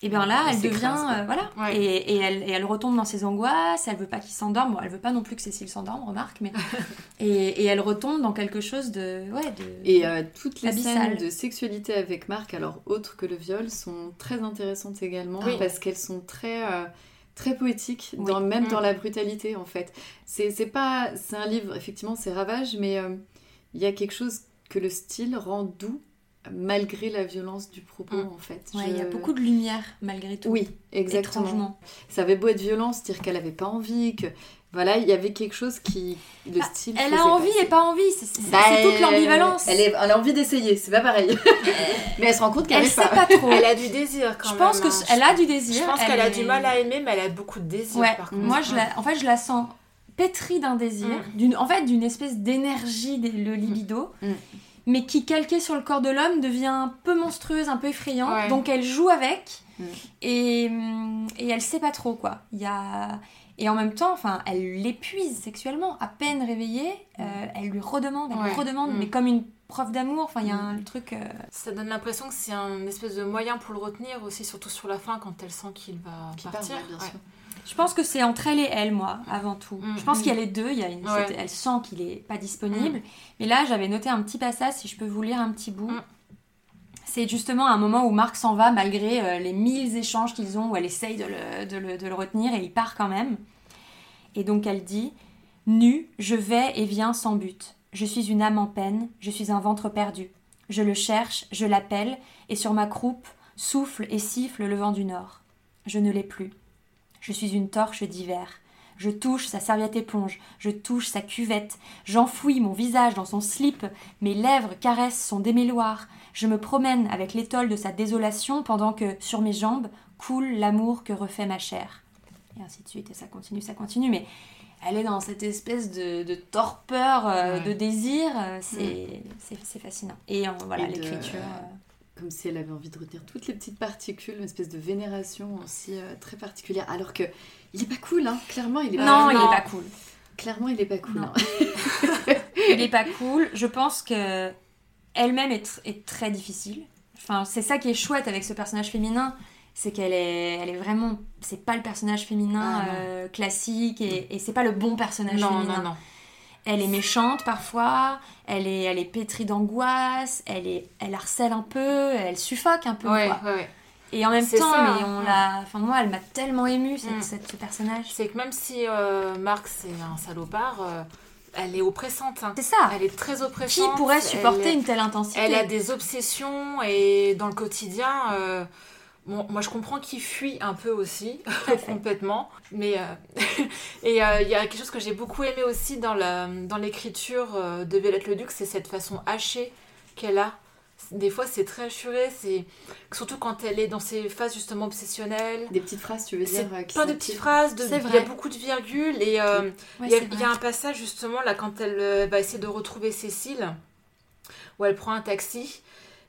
et bien là, Elle elle devient, euh, voilà, Ouais. et, et elle, et elle retombe dans ses angoisses. Elle veut pas qu'il s'endorme. Bon, elle veut pas non plus que Cécile s'endorme, remarque, mais et, et elle retombe dans quelque chose de, ouais, de. Et euh, toutes les scènes de sexualité avec Marc, alors autres que le viol, sont très intéressantes également Oui. parce qu'elles sont très euh, très poétiques, Oui. dans, même Mm. dans la brutalité en fait. C'est c'est pas c'est un livre effectivement c'est ravage, mais euh, il y a quelque chose que le style rend doux malgré la violence du propos Mm. en fait. Ouais, il y a beaucoup de lumière malgré tout. Oui, exactement. Étrangement. Ça avait beau être violent, se dire qu'elle avait pas envie, que voilà, il y avait quelque chose qui le Ah, style. Elle a envie passer. et pas envie, c'est Bah, c'est toute l'ambivalence. Elle, est- elle a envie d'essayer, c'est pas pareil. mais elle se rend compte qu'elle sait pas. pas trop. Elle a du désir quand je même. pense que hein. elle a du désir. Je pense elle qu'elle a est- du mal à aimer, mais elle a beaucoup de désir Ouais, par contre. moi je la, en fait je la sens pétrie d'un désir, Mm. d'une, en fait d'une espèce d'énergie, de- le libido, Mm. Mais qui calquée sur le corps de l'homme devient un peu monstrueuse, un peu effrayante. Ouais. Donc elle joue avec Mm. et, hum, et elle sait pas trop quoi. Il y a et en même temps, enfin, elle l'épuise sexuellement. À peine réveillée, euh, elle lui redemande, elle lui redemande, Mm. mais comme une preuve d'amour. Enfin, il y a un truc. euh, Ça donne l'impression que c'est un espèce de moyen pour le retenir aussi, surtout sur la fin quand elle sent qu'il va Qui partir. ouais, bien Ouais. Je pense que c'est entre elle et elle, moi, avant tout. Mm. Je pense Mm. qu'il y a les deux. Il y a une, Ouais. elle sent qu'il est pas disponible. Mais là, j'avais noté un petit passage, si je peux vous lire un petit bout. Mm. C'est justement un moment où Marc s'en va malgré euh, les mille échanges qu'ils ont, où elle essaye de le, de le- de le retenir et il part quand même. Et donc elle dit Nu, je vais et viens sans but. Je suis une âme en peine, je suis un ventre perdu. Je le cherche, je l'appelle, et sur ma croupe souffle et siffle le vent du nord. Je ne l'ai plus. Je suis une torche d'hiver. Je touche sa serviette éponge, je touche sa cuvette, j'enfouis mon visage dans son slip, mes lèvres caressent son déméloir, je me promène avec l'étole de sa désolation pendant que, sur mes jambes, coule l'amour que refait ma chair. Et ainsi de suite, et ça continue, ça continue, mais elle est dans cette espèce de, de torpeur, euh, Ouais. de désir, euh, c'est c'est- c'est fascinant. Et euh, voilà, Et l'écriture. Comme si elle avait envie de retenir toutes les petites particules, une espèce de vénération aussi euh, très particulière. Alors que il est pas cool, hein. Clairement, il est Non, pas il non. est pas cool. Clairement, il est pas cool. Non. hein. il est pas cool. Je pense que elle-même est, tr- est très difficile. Enfin, c'est ça qui est chouette avec ce personnage féminin, c'est qu'elle est, elle est vraiment, c'est pas le personnage féminin Ah, non. euh, classique et, et c'est pas le bon personnage Non, féminin. non, non. Elle est méchante parfois, elle est, elle est pétrie d'angoisse, elle est, elle harcèle un peu, elle suffoque un peu. Ouais, quoi. ouais, ouais. Et en même temps, ça, mais on l'a, enfin moi, elle m'a tellement émue cette, Mm. cette- ce personnage. C'est que même si euh, Marc c'est un salopard, euh, elle est oppressante. hein. C'est ça. Elle est très Qui oppressante. pourrait supporter une telle intensité Elle a des obsessions et dans le quotidien, euh, bon, moi je comprends qu'il fuit un peu aussi, complètement. Mais euh, et euh, il y a quelque chose que j'ai beaucoup aimé aussi dans la- dans l'écriture euh, de Violette le Duc, c'est cette façon hachée qu'elle a Des fois, c'est très assuré, c'est surtout quand elle est dans ses phases justement obsessionnelles. Des petites phrases, tu veux dire plein de petites phrases, de- il y a beaucoup de virgules et euh, Ouais, il y, a, il y a un passage justement là quand elle va essayer de retrouver Cécile, où elle prend un taxi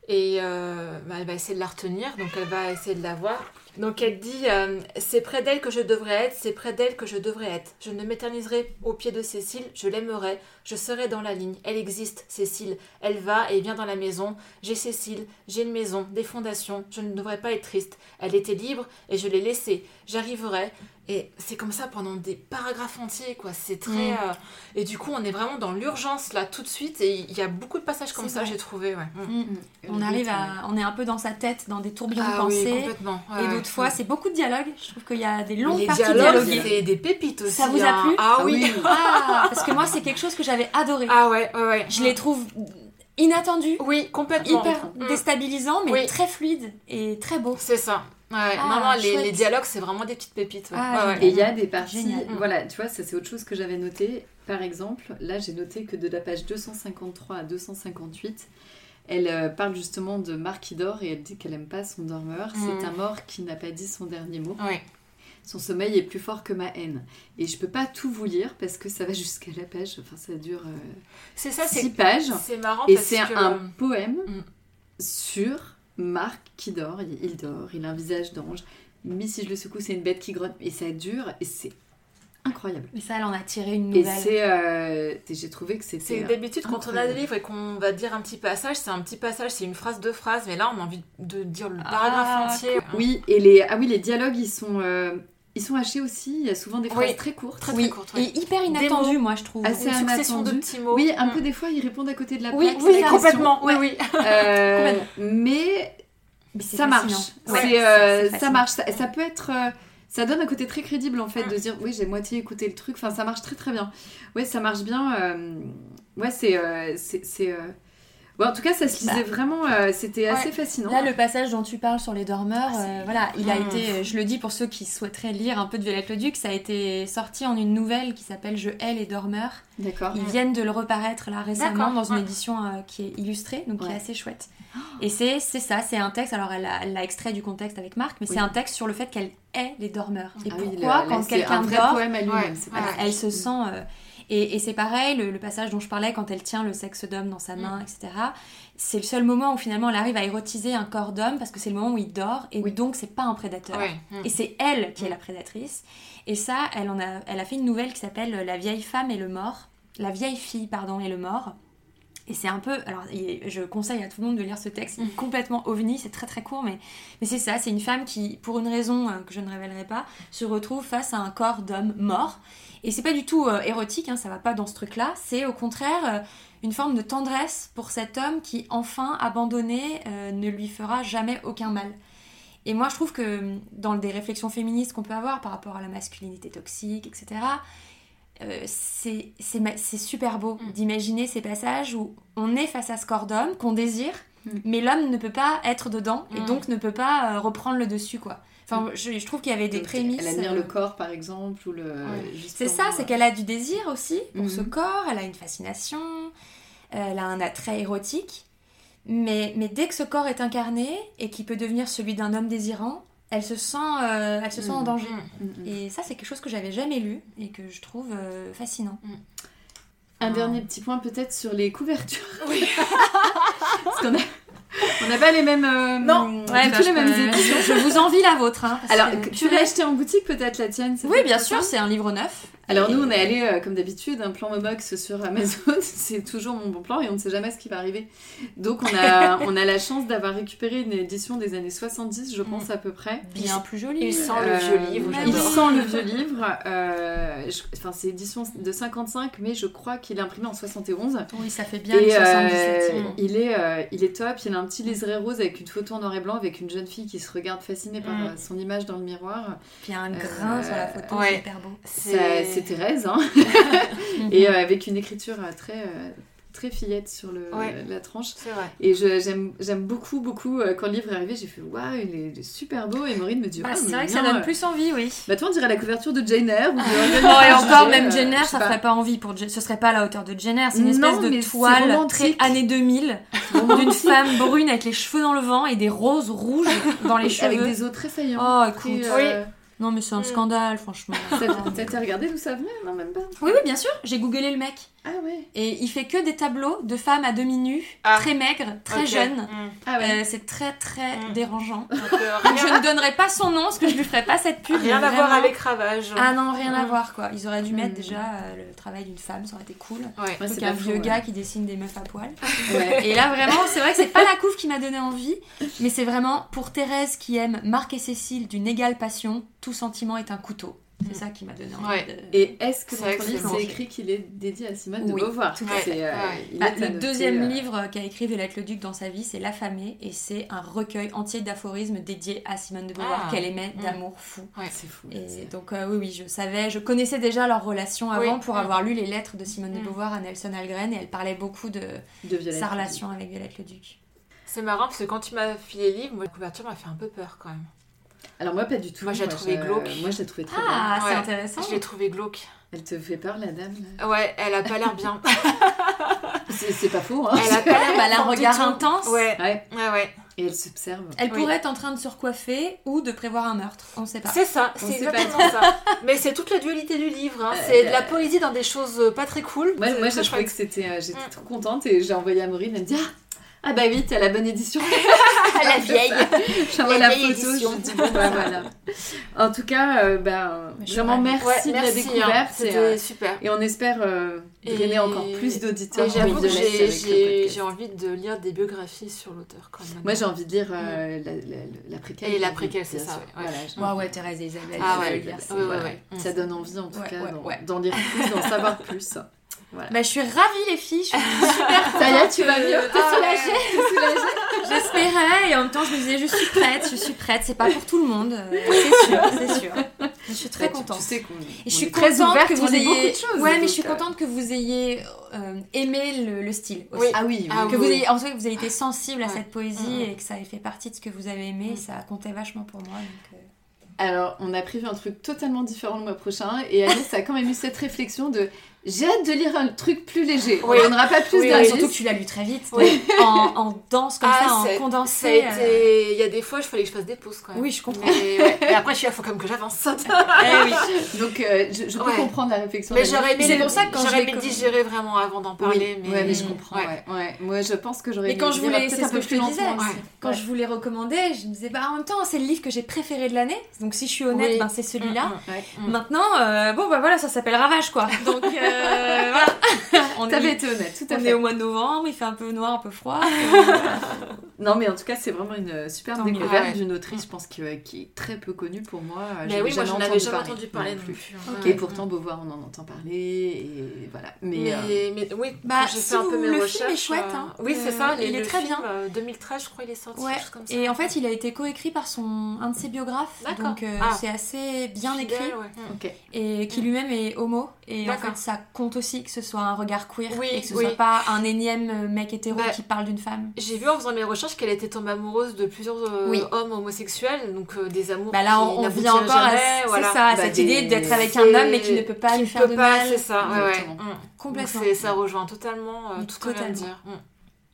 et euh, bah, elle va essayer de la retenir, donc elle va essayer de la voir. Donc elle dit euh, C'est près d'elle que je devrais être, c'est près d'elle que je devrais être. Je ne m'éterniserai au pied de Cécile, je l'aimerai, je serai dans la ligne. Elle existe, Cécile. Elle va et vient dans la maison. J'ai Cécile, j'ai une maison, des fondations. Je ne devrais pas être triste. Elle était libre et je l'ai laissée. J'arriverai. Et c'est comme ça pendant des paragraphes entiers, quoi. C'est très. Mm. euh, Et du coup, on est vraiment dans l'urgence là tout de suite. Et il y a beaucoup de passages comme ça, j'ai trouvé. Ouais. Mm. Mm. On arrive à, on est un peu dans sa tête, dans des tourbillons de Ah oui, pensée. complètement. Ouais, et ouais. d'autres fois, c'est beaucoup de dialogues. Je trouve qu'il y a des longues les parties dialogues, dialoguées. des pépites aussi. Ça vous a hein. plu Ah Ah oui. oui. Ah, parce que moi, c'est quelque chose que j'avais adoré. Ah ouais, ouais, ouais. Je les trouve inattendus, Oui, complètement. hyper déstabilisants, mais Oui. très fluides et très beaux. C'est ça. Ouais, Ah, non, non, les, dialogues, c'est vraiment des petites pépites. ouais. Ah, Ouais, ouais. Et il y a des parties, Génial. voilà, tu vois, ça c'est autre chose que j'avais noté. Par exemple, là j'ai noté que de la page 253 à 258, elle euh, parle justement de Marc qui dort et elle dit qu'elle aime pas son dormeur. Mm. C'est un mort qui n'a pas dit son dernier mot. Ouais. Son sommeil est plus fort que ma haine. Et je peux pas tout vous lire parce que ça va jusqu'à la page, enfin ça dure euh, C'est ça, six c'est pages. c'est marrant Et parce c'est que... un poème Mm. sur Marc qui dort. Il dort, il a un visage d'ange. Mais si je le secoue, c'est une bête qui grotte. Et ça dure et c'est incroyable. Et ça, elle en a tiré une Et nouvelle. c'est. euh, j'ai trouvé que C'est c'était. d'habitude quand on a des livres et qu'on va dire un petit passage, c'est un petit passage, c'est une phrase, deux phrases, mais là on a envie de dire le paragraphe Ah, entier. Oui, et les, ah oui, les dialogues, ils sont, euh, ils sont hachés aussi. Il y a souvent des phrases Oui. très courtes. Très oui, ouais. et hyper inattendu, moi, je trouve. Assez Une succession de inattendu. petits mots. Oui, un Mm. peu des fois, ils répondent à côté de la Oui, plaque. oui, complètement. Euh, Complètement. mais ça marche. Ouais, euh, c'est ça marche. Ça, ça peut être. euh, ça donne un côté très crédible en fait Mm. de dire oui j'ai moitié écouté le truc. Enfin ça marche très très bien. Ouais ça marche bien. euh, Ouais c'est euh, c'est euh, ouais, en tout cas ça se lisait vraiment. euh, C'était Ouais. assez fascinant. Là, le passage dont tu parles sur les dormeurs, euh, voilà, il a été, je le dis pour ceux qui souhaiteraient lire un peu de Violette Leduc, ça a été sorti en une nouvelle qui s'appelle Je hais les dormeurs. D'accord. Ils viennent de le reparaître là récemment dans une ouais. édition euh, qui est illustrée, donc qui est assez chouette. Et c'est c'est ça, c'est un texte, alors elle l'a extrait du contexte avec Marc, mais Oui. c'est un texte sur le fait qu'elle hait les dormeurs. Et Ah oui, pourquoi, le- quand là, c'est quelqu'un dort, poème elle se sent. Et et c'est pareil, le, le passage dont je parlais, quand elle tient le sexe d'homme dans sa Mm. main, etc. C'est le seul moment où finalement elle arrive à érotiser un corps d'homme parce que c'est le moment où il dort et Oui. donc c'est pas un prédateur. Mm. Et c'est elle qui est Mm. la prédatrice. Et ça, elle, en a, elle a fait une nouvelle qui s'appelle La vieille femme et le mort. La vieille fille, pardon, et le mort. Et c'est un peu. Alors, je conseille à tout le monde de lire ce texte. Il est Mm. complètement ovni, c'est très très court, mais, mais c'est ça. C'est une femme qui, pour une raison euh, que je ne révélerai pas, se retrouve face à un corps d'homme mort. Et c'est pas du tout euh, érotique, hein, ça va pas dans ce truc-là. C'est au contraire euh, une forme de tendresse pour cet homme qui, enfin abandonné, euh, ne lui fera jamais aucun mal. Et moi, je trouve que dans des réflexions féministes qu'on peut avoir par rapport à la masculinité toxique, etc., euh, c'est super beau Mm. d'imaginer ces passages où on est face à ce corps d'homme qu'on désire, Mm. mais l'homme ne peut pas être dedans et Mm. donc ne peut pas euh, reprendre le dessus, quoi. Enfin, je, je trouve qu'il y avait des Donc, prémices. Elle admire euh, le corps par exemple ou le. C'est ça, euh, c'est qu'elle a du désir aussi pour ce corps, elle a une fascination, elle a un attrait érotique, mais, mais dès que ce corps est incarné et qu'il peut devenir celui d'un homme désirant, elle se sent, euh, elle se sent en danger. Mm. mm, mm. Et ça, c'est quelque chose que j'avais jamais lu et que je trouve euh, fascinant. Un Ah. dernier petit point peut-être sur les couvertures. Oui. Parce qu'on a. On n'a pas les mêmes. euh, Non. du Ouais, bah, les je, mêmes éditions. je vous envie la vôtre. hein, parce Alors, que- tu l'as acheté en boutique peut-être la tienne Oui, bien sûr, c'est un livre neuf. Alors Et- nous, on est allé euh, comme d'habitude, un plan Momox sur Amazon, c'est toujours mon bon plan et on ne sait jamais ce qui va arriver. Donc on a, on a la chance d'avoir récupéré une édition des années 70, je pense à peu près. bien plus joli. Il sent Euh, le vieux livre, Il sent le vieux livre. euh, Enfin, c'est édition de 55, mais je crois qu'il est imprimé en 71. Oui, ça fait bien les Et euh, 77. mm. il, est, euh, il est top. Il a un petit liseré rose avec une photo en noir et blanc avec une jeune fille qui se regarde fascinée par Mm. euh, son image dans le miroir. Puis il y a un grain Euh, sur la photo, ouais. c'est hyper beau. C'est Thérèse, hein. Et euh, avec une écriture euh, très, euh, très fillette sur le, Ouais. la tranche. C'est vrai. Et je- j'aime j'aime beaucoup, beaucoup. euh, quand le livre est arrivé, j'ai fait waouh, il, est- il est super beau. Et Maureen me dit Bah, Ah, c'est vrai que ça donne euh, plus envie, oui. Bah, toi, on dirait la couverture de Jane Eyre. ou de Oh, et encore, même euh, Jenner, ça pas. ferait pas envie pour. Ce serait pas à la hauteur de Jenner. C'est une espèce Non, de toile très années 2000 d'une femme brune avec les cheveux dans le vent et des roses rouges dans les cheveux. Avec des os très saillants. Oh, Très, écoute. euh, Non, mais c'est un Mm. scandale, franchement. Ça ça t'a regardé d'où ça venait Non, même pas. Oui, oui, bien sûr. J'ai googlé le mec. Ah ouais. Et il fait que des tableaux de femmes à demi nues, Ah. très maigres, très jeunes. Mm. Ah ouais. Euh, c'est très très Mm. dérangeant. Donc, euh, je ne donnerai pas son nom parce que je lui ferai pas cette pub. rien à voir avec Ravage. Ah non, rien à voir quoi. Ils auraient dû mettre déjà euh, le travail d'une femme, ça aurait été cool. Ouais. Faux, vieux ouais. gars qui dessine des meufs à poil. Ouais. Et là vraiment, c'est vrai que c'est pas la couve qui m'a donné envie, mais c'est vraiment pour Thérèse qui aime Marc et Cécile d'une égale passion, tout sentiment est un couteau. C'est ça qui m'a donné envie. Ouais. de- Et est-ce que livre, c'est écrit qu'il est dédié à Simone de Beauvoir tout à fait. C'est, euh, Ouais. Ah, est le deuxième euh, livre qu'a écrit Violette le Duc dans sa vie, c'est L'affamée, et c'est un recueil entier d'aphorismes dédié à Simone de Beauvoir Ah. qu'elle aimait Mm. d'amour fou. C'est fou. Et donc euh, oui, oui, je savais, je connaissais déjà leur relation avant Oui. pour Mm. avoir lu les lettres de Simone de Mm. Beauvoir à Nelson Algren, et elle parlait beaucoup de sa relation avec Violette le Duc. C'est marrant parce que quand tu m'as filé le livre, moi, la couverture m'a fait un peu peur quand même. Alors moi, pas du tout. Moi, je l'ai trouvé je- glauque. Moi, je l'ai trouvé très. Ah, c'est Ouais. intéressant. Je l'ai trouvé glauque. Elle te fait peur, la dame là? Ouais, elle a pas l'air bien. C'est pas faux, hein Elle a pas l'air Bah, elle a un regard tout. intense. Ouais, Ouais. ouais, ouais. Et elle s'observe. Elle Oui. pourrait être en train de se recoiffer ou de prévoir un meurtre. On sait pas. C'est ça, c'est pas exactement ça. Mais c'est toute la dualité du livre. hein. C'est de la poésie dans des choses euh, pas très cool. Moi, C'est moi j'ai trouvé chouette. que c'était. euh, J'étais Mm. trop contente et j'ai envoyé à Maureen. Elle me dit Ah, ah bah oui, t'as la bonne édition. la vieille. La la, vieille photo. édition. Je dis bon, bah voilà. En tout cas, euh, ben, suis vraiment merci, Ouais, de la merci. hein. découverte. et, C'était euh, super. et on espère euh, drainer Et- encore plus d'auditeurs. Et j'avoue que j'ai- envie de lire des biographies sur l'auteur quand même. Moi, j'ai envie de lire euh, la, la, la préquelle. Et la préquelle, c'est ça, sûr. ouais, ouais. Voilà, Ouais, ouais, Thérèse et Isabelle. Ah ouais, ouais, ouais, ouais. Ça donne envie en tout Ouais, cas ouais, d'en- ouais. d'en lire plus, d'en savoir plus. Voilà. Bah, je suis ravie, les filles. Je suis super Ça y est, tu vas mieux. T'es Ah soulagée J'espérais et en même temps je me disais je suis prête, je suis prête, c'est pas pour tout le monde, euh, c'est sûr, c'est sûr. Je suis très contente. Tu sais qu'on Et je suis contente ouverte, que vous beaucoup ayez de choses. Ouais, mais je suis contente que vous ayez aimé le, le style aussi. Oui. Ah oui, oui. Ah Que oui, vous ayez en tout cas que vous ayez été sensible à Ouais. cette poésie et que ça ait fait partie de ce que vous avez aimé, Mhm. ça a compté vachement pour moi. donc, euh, Alors, on a prévu un truc totalement différent le mois prochain et Alice a quand même eu cette réflexion de j'ai hâte de lire un truc plus léger. Oui. On donnera pas plus Oui, d'indices. surtout que tu l'as lu très vite, Oui. en, en danse comme Ah, ça, en Ça condensé. euh, été... Il y a des fois, il fallait que je fasse des pauses quand même. Oui, je comprends. Mais, ouais. Mais après, je suis là, faut quand même que j'avance. Eh oui. Donc, euh, je, je peux Ouais. comprendre la réflexion. Mais j'aurais aimé, C'est pour ça que quand j'aurais l'ai aimé le com- digérer vraiment avant d'en parler. oui, mais... ouais, mais je comprends. Ouais. Ouais. ouais. Moi, je pense que j'aurais Mais quand je voulais, c'est un ce peu que je plus te disais, quand je vous l'ai recommandé, je me disais, bah en même temps, c'est le livre que j'ai préféré de l'année, donc si je suis honnête, ben, c'est celui-là. Mm, mm. Mm. Maintenant, euh, bon bah voilà, ça s'appelle Ravage quoi. Donc euh, voilà. On T'avais est, été honnête, tout à on fait. est au mois de novembre, il fait un peu noir, un peu froid. voilà. Non, mais en tout cas, c'est vraiment une mieux. découverte Ouais. d'une autrice, je pense, qui, euh, qui est très peu connue pour moi. Mais oui, moi, je n'avais jamais entendu parler non non plus. Ouais. Et pourtant, Beauvoir, on en entend parler, et voilà. Mais, Mais, euh, mais oui, Bah, j'ai si fait un peu vous- mes le film est chouette, euh, hein. Oui, c'est Euh, ça. il est très film, bien. euh, 2013, je crois, il est sorti. Ouais. comme ça. Et en fait, il a été coécrit par son un de ses biographes, D'accord. donc euh, Ah. c'est assez bien écrit. Mm. Et qui lui-même est homo. Et en fait, ça compte aussi que ce soit un regard queer Oui, et que ce oui. soit pas un énième mec hétéro Bah, qui parle d'une femme. J'ai vu en faisant mes recherches qu'elle était tombée amoureuse de plusieurs euh, Oui. hommes homosexuels, donc euh, des amours Bah là, qui on, on encore à, voilà. ça, à Bah, cette des- idée d'être avec un homme mais qui ne peut pas qui lui ne faire peut de pas, mal. c'est ça, ouais, ouais. Exactement. Mm. Complètement. Donc ça rejoint totalement euh, tout ce qu'on vient de dire. Mm.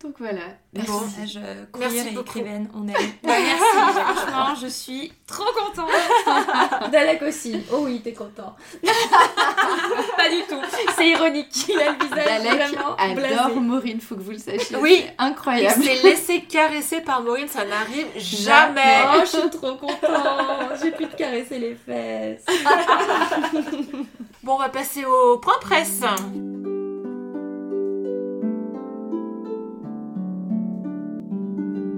Donc voilà. Merci. Personnage euh, Merci et beaucoup. écrivaine, on aime. Bah, merci, franchement, je suis trop contente. Dalek aussi. Oh oui, t'es content. pas du tout. C'est ironique. Il a le visage Dalek vraiment adore blasé. Maureen, faut que vous le sachiez. Oui. C'est Il incroyable. s'est laissé caresser par Maureen, ça n'arrive jamais. Oh, je suis trop contente. J'ai pu te caresser les fesses. Bon, on va passer au point presse.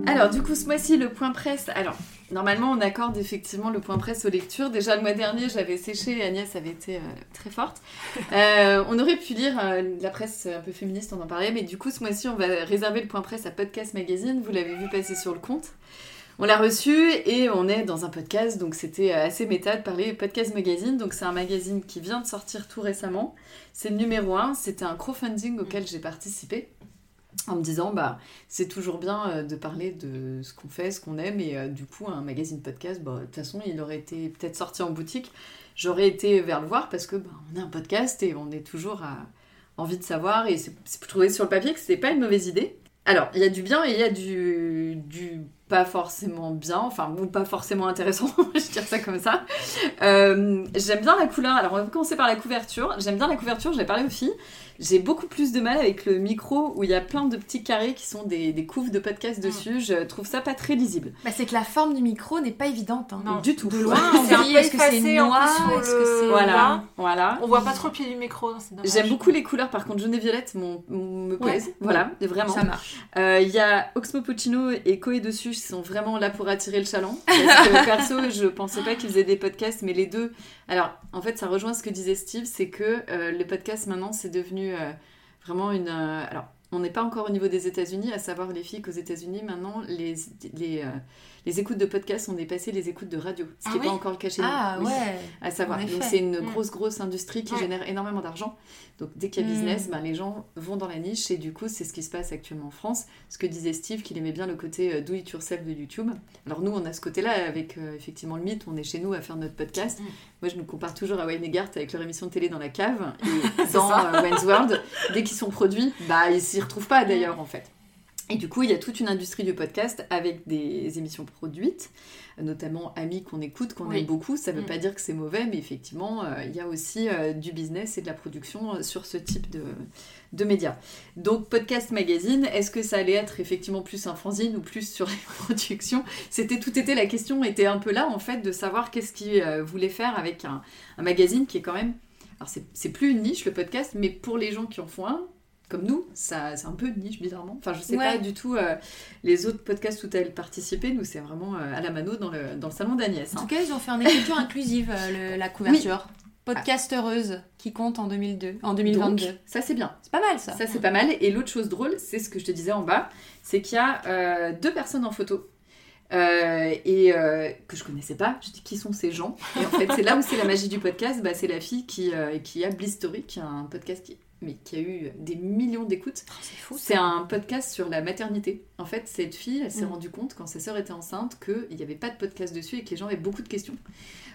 Alors, du coup, ce mois-ci, le point presse. Alors, normalement, on accorde effectivement le point presse aux lectures. Déjà, le mois dernier, j'avais séché et Agnès avait été euh, très forte. Euh, on aurait pu lire euh, la presse un peu féministe, on en parlait, mais du coup, ce mois-ci, on va réserver le point presse à Podcast Magazine. Vous l'avez vu passer sur le compte. On l'a reçu et on est dans un podcast, donc c'était assez méta de parler Podcast Magazine. Donc c'est un magazine qui vient de sortir tout récemment. C'est le numéro 1, c'était un crowdfunding auquel j'ai participé en me disant bah c'est toujours bien euh, de parler de ce qu'on fait, ce qu'on aime et euh, du coup un magazine podcast bah, de toute façon il aurait été peut-être sorti en boutique, j'aurais été vers le voir parce que bah, on est un podcast et on est toujours à envie de savoir et c'est trouvé sur le papier que c'était pas une mauvaise idée. Alors, il y a du bien et il y a du, du pas forcément bien, enfin, ou pas forcément intéressant, je dirais ça comme ça. Euh, j'aime bien la couleur, alors on va commencer par la couverture. J'aime bien la couverture, je l'ai parlé aux filles. J'ai beaucoup plus de mal avec le micro où il y a plein de petits carrés qui sont des, des couves de podcast dessus. Je trouve ça pas très lisible. Bah, c'est que la forme du micro n'est pas évidente. Hein. Non, du tout. De loin, on est-ce que c'est noir Est-ce que c'est. Voilà, voilà. On voit pas trop le pied du micro. J'aime beaucoup les couleurs, par contre, jaune et violette me plaisent. Voilà, vraiment. Ça marche. Euh, il y a Oxmo Puccino et Koé dessus qui sont vraiment là pour attirer le chaland. Parce que perso, je pensais pas qu'ils faisaient des podcasts, mais les deux. Alors, en fait, ça rejoint ce que disait Steve c'est que euh, le podcast maintenant, c'est devenu. Euh, vraiment une. Euh, alors, on n'est pas encore au niveau des États-Unis, à savoir les filles qu'aux États-Unis, maintenant, les, les, euh, les écoutes de podcast ont dépassé les écoutes de radio, ce qui n'est ah pas encore le cas chez nous. Ah ouais. À savoir. Donc c'est une mm. grosse grosse industrie qui génère énormément d'argent. Donc dès qu'il y a mm. business, ben, les gens vont dans la niche et du coup c'est ce qui se passe actuellement en France. Ce que disait Steve, qu'il aimait bien le côté euh, do it yourself de YouTube. Alors nous on a ce côté-là avec euh, effectivement le mythe, on est chez nous à faire notre podcast. Mm. Moi je me compare toujours à Wayne et Garth avec leur émission de télé dans la cave et dans euh, Wayne's World. Dès qu'ils sont produits, bah ils s'y retrouvent pas d'ailleurs en fait. Et du coup, il y a toute une industrie du podcast avec des émissions produites, notamment Amis qu'on écoute, qu'on aime beaucoup. Ça ne veut mm. pas dire que c'est mauvais, mais effectivement, euh, il y a aussi euh, du business et de la production euh, sur ce type de, de médias. Donc, podcast magazine, est-ce que ça allait être effectivement plus un fanzine ou plus sur les productions? C'était tout était la question était un peu là en fait de savoir qu'est-ce qu'ils voulaient faire avec un, un magazine qui est quand même alors c'est plus une niche le podcast, mais pour les gens qui en font un, comme nous, ça, c'est un peu de niche bizarrement. Enfin, je sais pas du tout euh, les autres podcasts où elles participé. Nous, c'est vraiment euh, à la mano dans le, dans le salon d'Agnès. En tout cas, ils ont fait une écriture inclusive, euh, la couverture. Podcastereuse qui compte en 2002, en 2022. ça, c'est bien. C'est pas mal, ça. Ça, c'est pas mal. Et l'autre chose drôle, c'est ce que je te disais en bas, c'est qu'il y a deux personnes en photo. et que je connaissais pas. Je dis qui sont ces gens? Et en fait, c'est là où c'est la magie du podcast. Bah, c'est la fille qui, qui a Blistory, qui a un podcast qui mais qui a eu des millions d'écoutes. Oh, c'est fou. C'est un podcast sur la maternité. En fait, cette fille, elle s'est mm. rendue compte quand sa sœur était enceinte qu'il n'y avait pas de podcast dessus et que les gens avaient beaucoup de questions.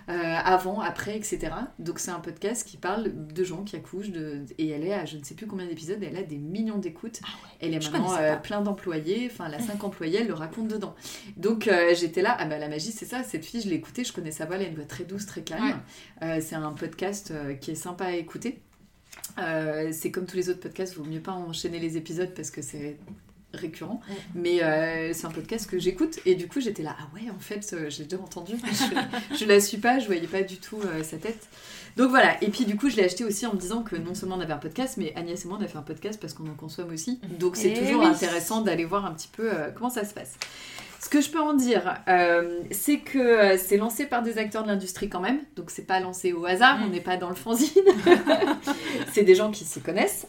Euh, avant, après, etc. Donc c'est un podcast qui parle de gens qui accouchent de... et elle est à je ne sais plus combien d'épisodes, elle a des millions d'écoutes. Ah elle est maintenant euh, plein d'employés, enfin elle a cinq employés, elle le raconte dedans. Donc euh, j'étais là, ah bah la magie c'est ça, cette fille je l'ai écoutée, je connais sa voix, elle a une voix très douce, très calme. c'est un podcast qui est sympa à écouter. Euh, c'est comme tous les autres podcasts, il vaut mieux pas enchaîner les épisodes parce que c'est récurrent. Mais euh, c'est un podcast que j'écoute et du coup j'étais là, ah ouais, en fait, euh, j'ai déjà entendu. je, je, la suis pas, je voyais pas du tout sa tête. Donc voilà, et puis du coup je l'ai acheté aussi en me disant que non seulement on avait un podcast, mais Agnès et moi on a fait un podcast parce qu'on en consomme aussi. Donc c'est eh toujours intéressant d'aller voir un petit peu comment ça se passe. Ce que je peux en dire, euh, c'est que euh, c'est lancé par des acteurs de l'industrie quand même, donc c'est pas lancé au hasard, on mm. n'est pas dans le fanzine. c'est des gens qui s'y connaissent.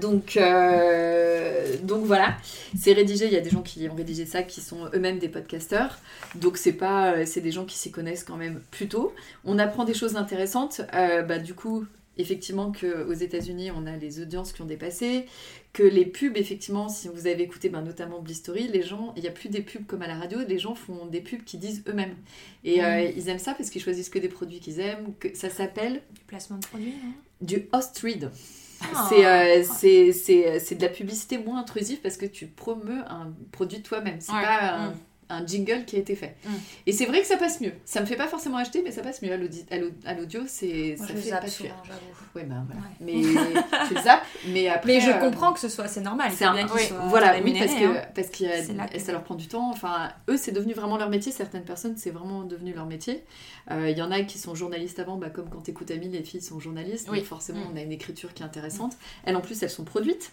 Donc, euh, donc voilà, c'est rédigé. Il y a des gens qui ont rédigé ça, qui sont eux-mêmes des podcasteurs. Donc c'est pas, c'est des gens qui s'y connaissent quand même plutôt. On apprend des choses intéressantes. bah, du coup, effectivement qu'aux États-Unis, on a les audiences qui ont dépassé, que les pubs, effectivement, si vous avez écouté ben, notamment Blistory, les gens, il n'y a plus des pubs comme à la radio, les gens font des pubs qui disent eux-mêmes. Et euh, ils aiment ça parce qu'ils choisissent que des produits qu'ils aiment, que ça s'appelle... Du placement de produits, Du host read. Ah. Euh, c'est, c'est, de la publicité moins intrusive parce que tu promeus un produit toi-même. C'est pas un, mm un jingle qui a été fait. Mm. Et c'est vrai que ça passe mieux. Ça me fait pas forcément acheter, mais ça passe mieux. À l'audio, c'est ça fait pas souvent, Ouais, bah, voilà. Mais tu zappes, mais après. Mais je euh, comprends que ce soit, c'est normal. C'est bien qu'ils soient Voilà, oui, parce que, hein. parce que ça leur prend du temps. Enfin, eux, c'est devenu vraiment leur métier. Certaines personnes, c'est vraiment devenu leur métier. Euh, il y en a qui sont journalistes avant, bah, comme quand tu écoutes Ami, les filles sont journalistes. Oui. Donc forcément, mm. on a une écriture qui est intéressante. Elles, en plus, elles sont produites.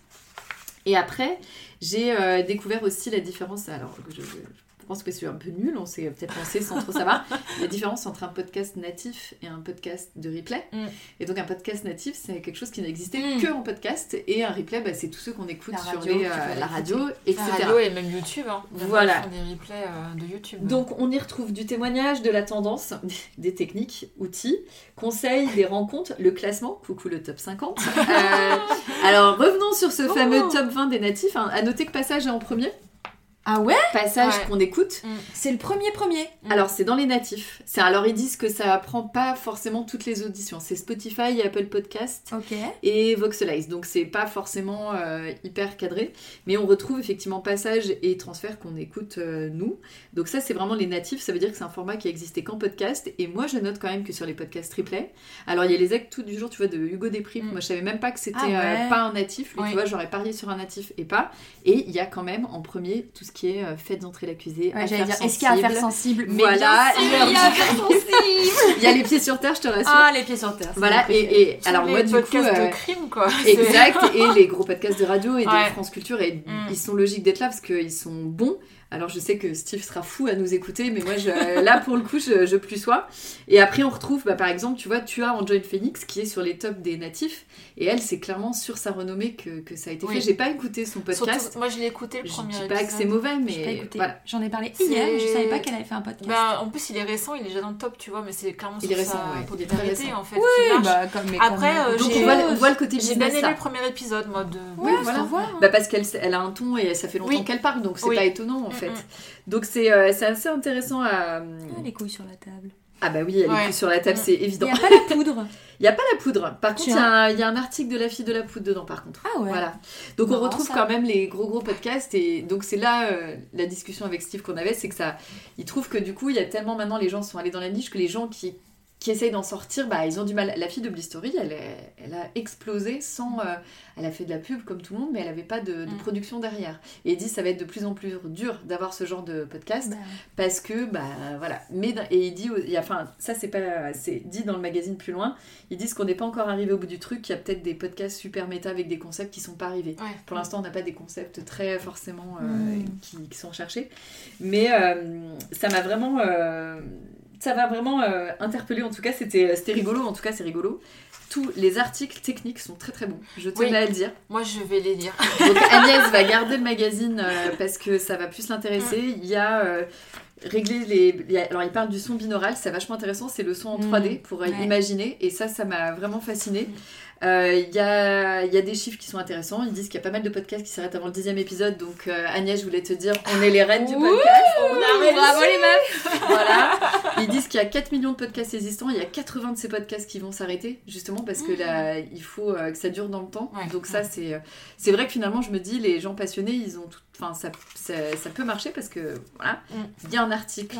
Et après, j'ai euh, découvert aussi la différence. Alors, je, pense que c'est un peu nul, on s'est peut-être lancé sans trop savoir. La différence entre un podcast natif et un podcast de replay. Mm. Et donc un podcast natif, c'est quelque chose qui n'existait Mm. que en podcast. Et un replay, bah, c'est tous ceux qu'on écoute La sur radio, les, tu euh, la radio, La etc. radio et même YouTube. Hein. Voilà. Des replays euh, de YouTube. Donc on y retrouve du témoignage, de la tendance, des techniques, outils, conseils, des rencontres, le classement, coucou le top 50. Euh, alors revenons sur ce Oh. fameux top 20 des natifs. hein. À noter que Passage est en premier. Ah ouais Passage Ouais. qu'on écoute. C'est le premier premier. Mm. Alors c'est dans les natifs. C'est alors ils disent que ça prend pas forcément toutes les auditions. C'est Spotify, Apple Podcast et Voxelize. Donc c'est pas forcément euh, hyper cadré, mais on retrouve effectivement passage et transfert qu'on écoute euh, nous. Donc ça c'est vraiment les natifs. Ça veut dire que c'est un format qui a existé qu'en podcast. Et moi je note quand même que sur les podcasts replay, alors il y a les actes tout du jour, tu vois, de Hugo Desprez. Mm. Moi je savais même pas que c'était Ah ouais. euh, pas un natif. Oui. tu vois, j'aurais parié sur un natif et pas. Et il y a quand même en premier tout ce qui est euh, faites entrer l'accusé. Ouais, j'allais dire, est-ce qu'il y a affaire sensible Mais Voilà, bien sûr, l'heure il y a affaire sensible. Il y a les pieds sur terre, je te rassure. Ah, les pieds sur terre. voilà, et, alors les moi du coup. podcasts euh, de crime, quoi. Exact, et les gros podcasts de radio et de Ouais. France Culture, et Mm. ils sont logiques d'être là parce qu'ils sont bons. Alors je sais que Steve sera fou à nous écouter, mais moi je, là pour le coup je, je plus sois. Et après on retrouve bah, par exemple, tu vois, tu as Enjoy Phoenix qui est sur les tops des natifs, et elle c'est clairement sur sa renommée que, que ça a été Oui. fait. J'ai pas écouté son podcast, Surtout, moi, je l'ai écouté le je premier dis épisode. pas que c'est mauvais, Mais voilà. J'en ai parlé hier, mais je savais pas qu'elle avait fait un podcast. Bah, en plus, il est récent, il est déjà dans le top, tu vois, mais c'est clairement Il sur est récent, sa ouais, il est très popularité, récent. en fait, marche. bah, comme, mais Après, euh, Donc j'ai- on voit, on voit le côté J'ai bien aimé le premier épisode, moi, de... Ouais, Oui, faut voilà. hein. Bah parce qu'elle elle a un ton et ça fait longtemps Oui. qu'elle parle, donc c'est Oui. pas étonnant en Mm, fait. mm. Donc c'est euh, c'est assez intéressant à... Ah, les couilles sur la table. Ah bah oui, Ouais. plus sur la table, Mm. c'est Il évident. n'y a pas la poudre. Il n'y a pas la poudre. Par contre, il y, a un- il y a un article de la fille de la poudre dedans, par contre. Ah ouais. Voilà. Donc on retrouve ça. quand même les gros gros podcasts et donc c'est là euh, la discussion avec Steve qu'on avait, c'est que ça, il trouve que du coup il y a tellement maintenant les gens sont allés dans la niche que les gens qui qui essayent d'en sortir, bah ils ont du mal. La fille de Blistory, elle, est- elle a explosé sans, euh, elle a fait de la pub comme tout le monde, mais elle avait pas de, de Mm. production derrière. Et dit ça va être de plus en plus dur d'avoir ce genre de podcast Bah, parce que bah voilà mais et il dit il enfin ça c'est pas c'est dit dans le magazine plus loin ils disent qu'on n'est pas encore arrivé au bout du truc qu'il y a peut-être des podcasts super méta avec des concepts qui sont pas arrivés Ouais. pour l'instant on n'a pas des concepts très forcément euh, Mm. qui, qui sont recherchés mais euh, ça m'a vraiment ça m'a vraiment euh, interpellé en tout cas c'était c'était rigolo en tout cas c'est rigolo tous les articles techniques sont très très bons je tenais Oui. à le dire Moi, je vais les lire. donc Agnès va garder le magazine euh, parce que ça va plus l'intéresser. Il y a euh, régler les. alors il parle du son binaural, c'est vachement intéressant. C'est le son en Mm. 3D pour euh, Ouais. imaginer et ça, ça m'a vraiment fasciné. Euh, Il y, a, il y a des chiffres qui sont intéressants. Ils disent qu'il y a pas mal de podcasts qui s'arrêtent avant le dixième épisode. Donc euh, Agnès, je voulais te dire, on est les reines du Ouh, podcast. On a. Bravo les meufs Voilà. Ils disent qu'il y a 4 millions de podcasts existants, il y a 80 de ces podcasts qui vont s'arrêter, justement parce que là, il faut euh, que ça dure dans le temps. Ouais. Donc ça, c'est euh, c'est vrai que finalement, je me dis, les gens passionnés, ils ont tout... Enfin, ça, ça, ça peut marcher parce que, voilà, Mm. il y a un article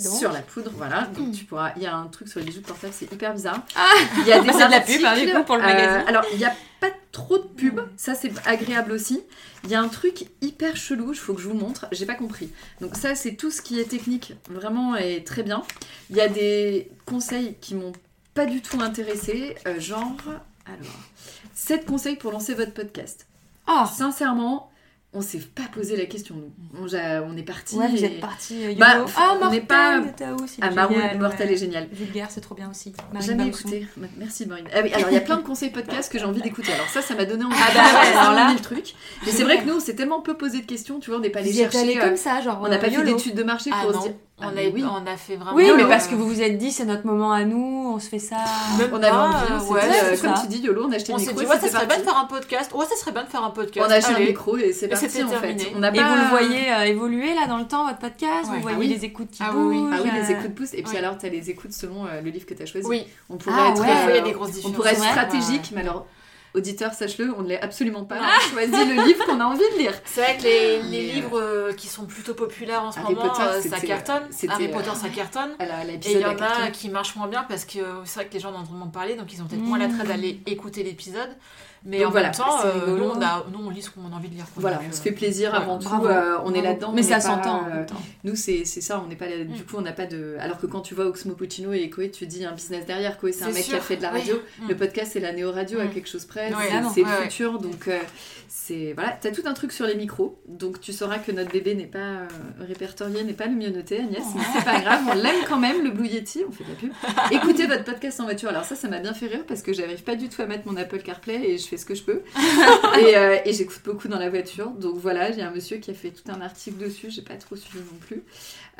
sur la poudre, voilà. Donc tu pourras... Il y a un truc sur les bijoux de portable, c'est hyper bizarre. Ah Il y a des Bah, c'est de la articles, pub, hein, du coup, pour le euh, magazine. alors, il n'y a pas trop de pub, ça c'est agréable aussi. Il y a un truc hyper chelou, il faut que je vous montre, j'ai pas compris. Donc ça c'est tout ce qui est technique, vraiment est très bien. Il y a des conseils qui m'ont pas du tout intéressé, euh, genre, alors, 7 conseils pour lancer votre podcast. Ah Sincèrement, on s'est pas posé la question, nous. On, on est parti. Ouais, vous et- êtes parti euh, YOLO. Bah, ah, on n'est pas- c'est Ah, Marou, ouais. est génial. Vulgaire, c'est trop bien aussi. Marine Jamais Bausson. écouté. Merci Marine. Ah oui, alors il y a plein de conseils podcasts que j'ai envie d'écouter. Alors ça, ça m'a donné envie. Ah bah ouais, alors là- le truc. Mais c'est vrai que nous, on s'est tellement peu posé de questions, tu vois, on n'est pas allé Vous y êtes allé chercher. euh, comme ça, genre. on n'a pas euh, fait d'études de marché Ah pour se non, dire. On, ah, a, oui. on a fait vraiment... Oui, mais parce que vous vous êtes dit, c'est notre moment à nous, on se fait ça. Même On avait envie, on s'est ouais, dit, euh, comme ça. tu dis, YOLO, on a acheté On le micro. dit, ouais, ça serait bien de faire un podcast. Ouais, ça serait bien de faire un podcast. On a acheté Allez. micro et c'est parti en fait. Et pas... vous le voyez euh, évoluer là dans le temps, votre podcast? Ouais. Vous voyez Ah oui. les écoutes qui Ah oui, oui. bougent Ah oui, les euh, écoutes poussent. Et puis Ouais. alors, tu as les écoutes selon euh, le livre que tu as choisi. Oui, On pourrait Ah être, on pourrait être stratégique, mais alors, auditeur, sache-le, on ne l'est absolument pas. On a choisi le livre qu'on a envie de lire. C'est vrai que les, les Mais, euh, livres euh, qui sont plutôt populaires en ce Harry moment, Potter, euh, ça cartonne. Harry euh, Potter, ça cartonne. À la- Et il y en a qui marchent moins bien parce que c'est vrai que les gens en ont moins parlé, donc ils ont peut-être moins l'attrait d'aller écouter l'épisode. Mais Donc en voilà, même temps, euh, nous, on a, nous, on lit ce qu'on a envie de lire. Voilà, on se euh, fait plaisir ouais, avant tout. bravo, euh, on est là-dedans. Mais ça s'entend euh. Nous, c'est ça, on n'est pas là- du Mm. coup, on n'a pas de. Alors que quand tu vois Oxmo Puccino et Koé, tu dis un business derrière. Koé, c'est un mec qui a fait de la radio. Mm. Le podcast, c'est la néo-radio à Mm. quelque chose près. C'est le Ouais, ouais. futur. Donc, c'est. Voilà, t'as tout un truc sur les micros. Donc, tu sauras que notre bébé n'est pas euh, répertorié, n'est pas le mieux noté, Agnès. Mais c'est pas grave, on l'aime quand même, le Blue Yeti. On fait de la pub. Écoutez votre podcast en voiture. Alors, ça, ça m'a bien fait rire parce que j'arrive pas du tout à mettre mon Apple CarPlay et je fais ce que je peux. et euh, et j'écoute beaucoup dans la voiture. Donc, voilà, j'ai un monsieur qui a fait tout un article dessus. J'ai pas trop suivi non plus.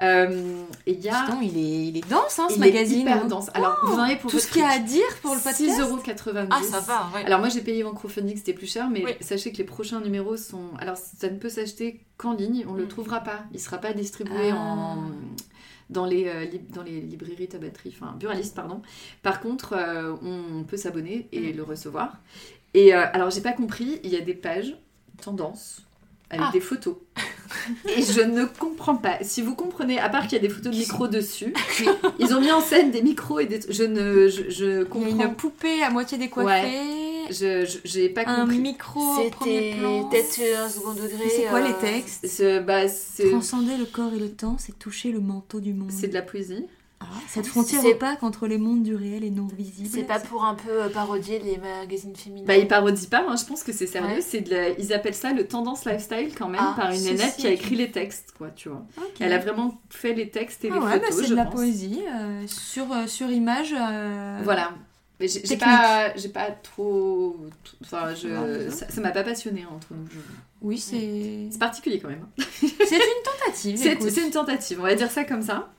Euh, et il y a. Putain, il est, il est dense, hein, ce il est hyper dense. Alors, vous en avez pour Tout ce qu'il y a à dire pour le podcast. 6,90€. Ah, ça va, ouais. Alors moi j'ai payé en crowdfunding, c'était plus cher, mais Oui. sachez que les prochains numéros sont... Alors ça ne peut s'acheter qu'en ligne, on ne le Mm. trouvera pas. Il ne sera pas distribué Ah. en... dans, les, euh, dans les librairies, tabateries, enfin buralistes, pardon. Par contre, euh, on peut s'abonner et Mm. le recevoir. Et euh, alors j'ai pas compris, il y a des pages tendance avec Ah. des photos. Et je ne comprends pas. Si vous comprenez, à part qu'il y a des photos de micros dessus, ils ont mis en scène des micros et des... Je ne... Je, je Il y a comprends... une poupée à moitié décoiffée, je- j'ai pas un compris. micro au premier C'était plan. peut-être un second degré. C'est quoi euh, les textes C'est bah, Transcender le corps et le temps, c'est toucher le manteau du monde. c'est de la poésie. Ah, cette frontière C'est- opaque entre les mondes du réel et non visible. C'est pas pour un peu euh, parodier les magazines féminins. Bah, ils parodient pas, hein, je pense que c'est sérieux. Ouais. C'est de la- Ils appellent ça le tendance lifestyle quand même, Ah, par une nénette si, qui a écrit les textes, quoi, tu vois. Elle a vraiment fait les textes et Ah les ouais, bah, photos, c'est je de la pense. poésie euh, sur, euh, sur image. euh, Voilà. Mais j'ai pas, j'ai pas trop. Enfin, je, Ouais. ça m'a pas passionné hein, entre nous. je- Oui, c'est C'est particulier quand même. hein. c'est une tentative. C'est c'est une tentative, on va dire ça comme ça.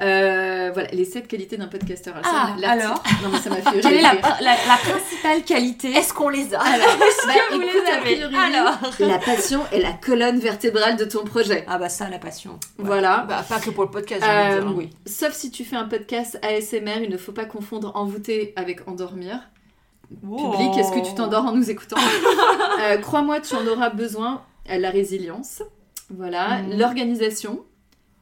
Euh, voilà, les sept qualités d'un podcasteur. ça, Ah, alors Non, mais ça m'a fait Quelle est la, rire. la, la principale qualité? Est-ce qu'on les a? Alors, bah, que vous écoute, les avez? Priori, Alors La passion est la colonne vertébrale de ton projet. Ah bah ça, la passion. Ouais. Voilà. Bah, pas que pour le podcast, Euh, dire. hein. oui. Sauf si tu fais un podcast ASMR, il ne faut pas confondre envoûter avec endormir. Public, est-ce que tu t'endors en nous écoutant? Euh, Crois-moi, tu en auras besoin. La résilience, voilà. Mhm. L'organisation,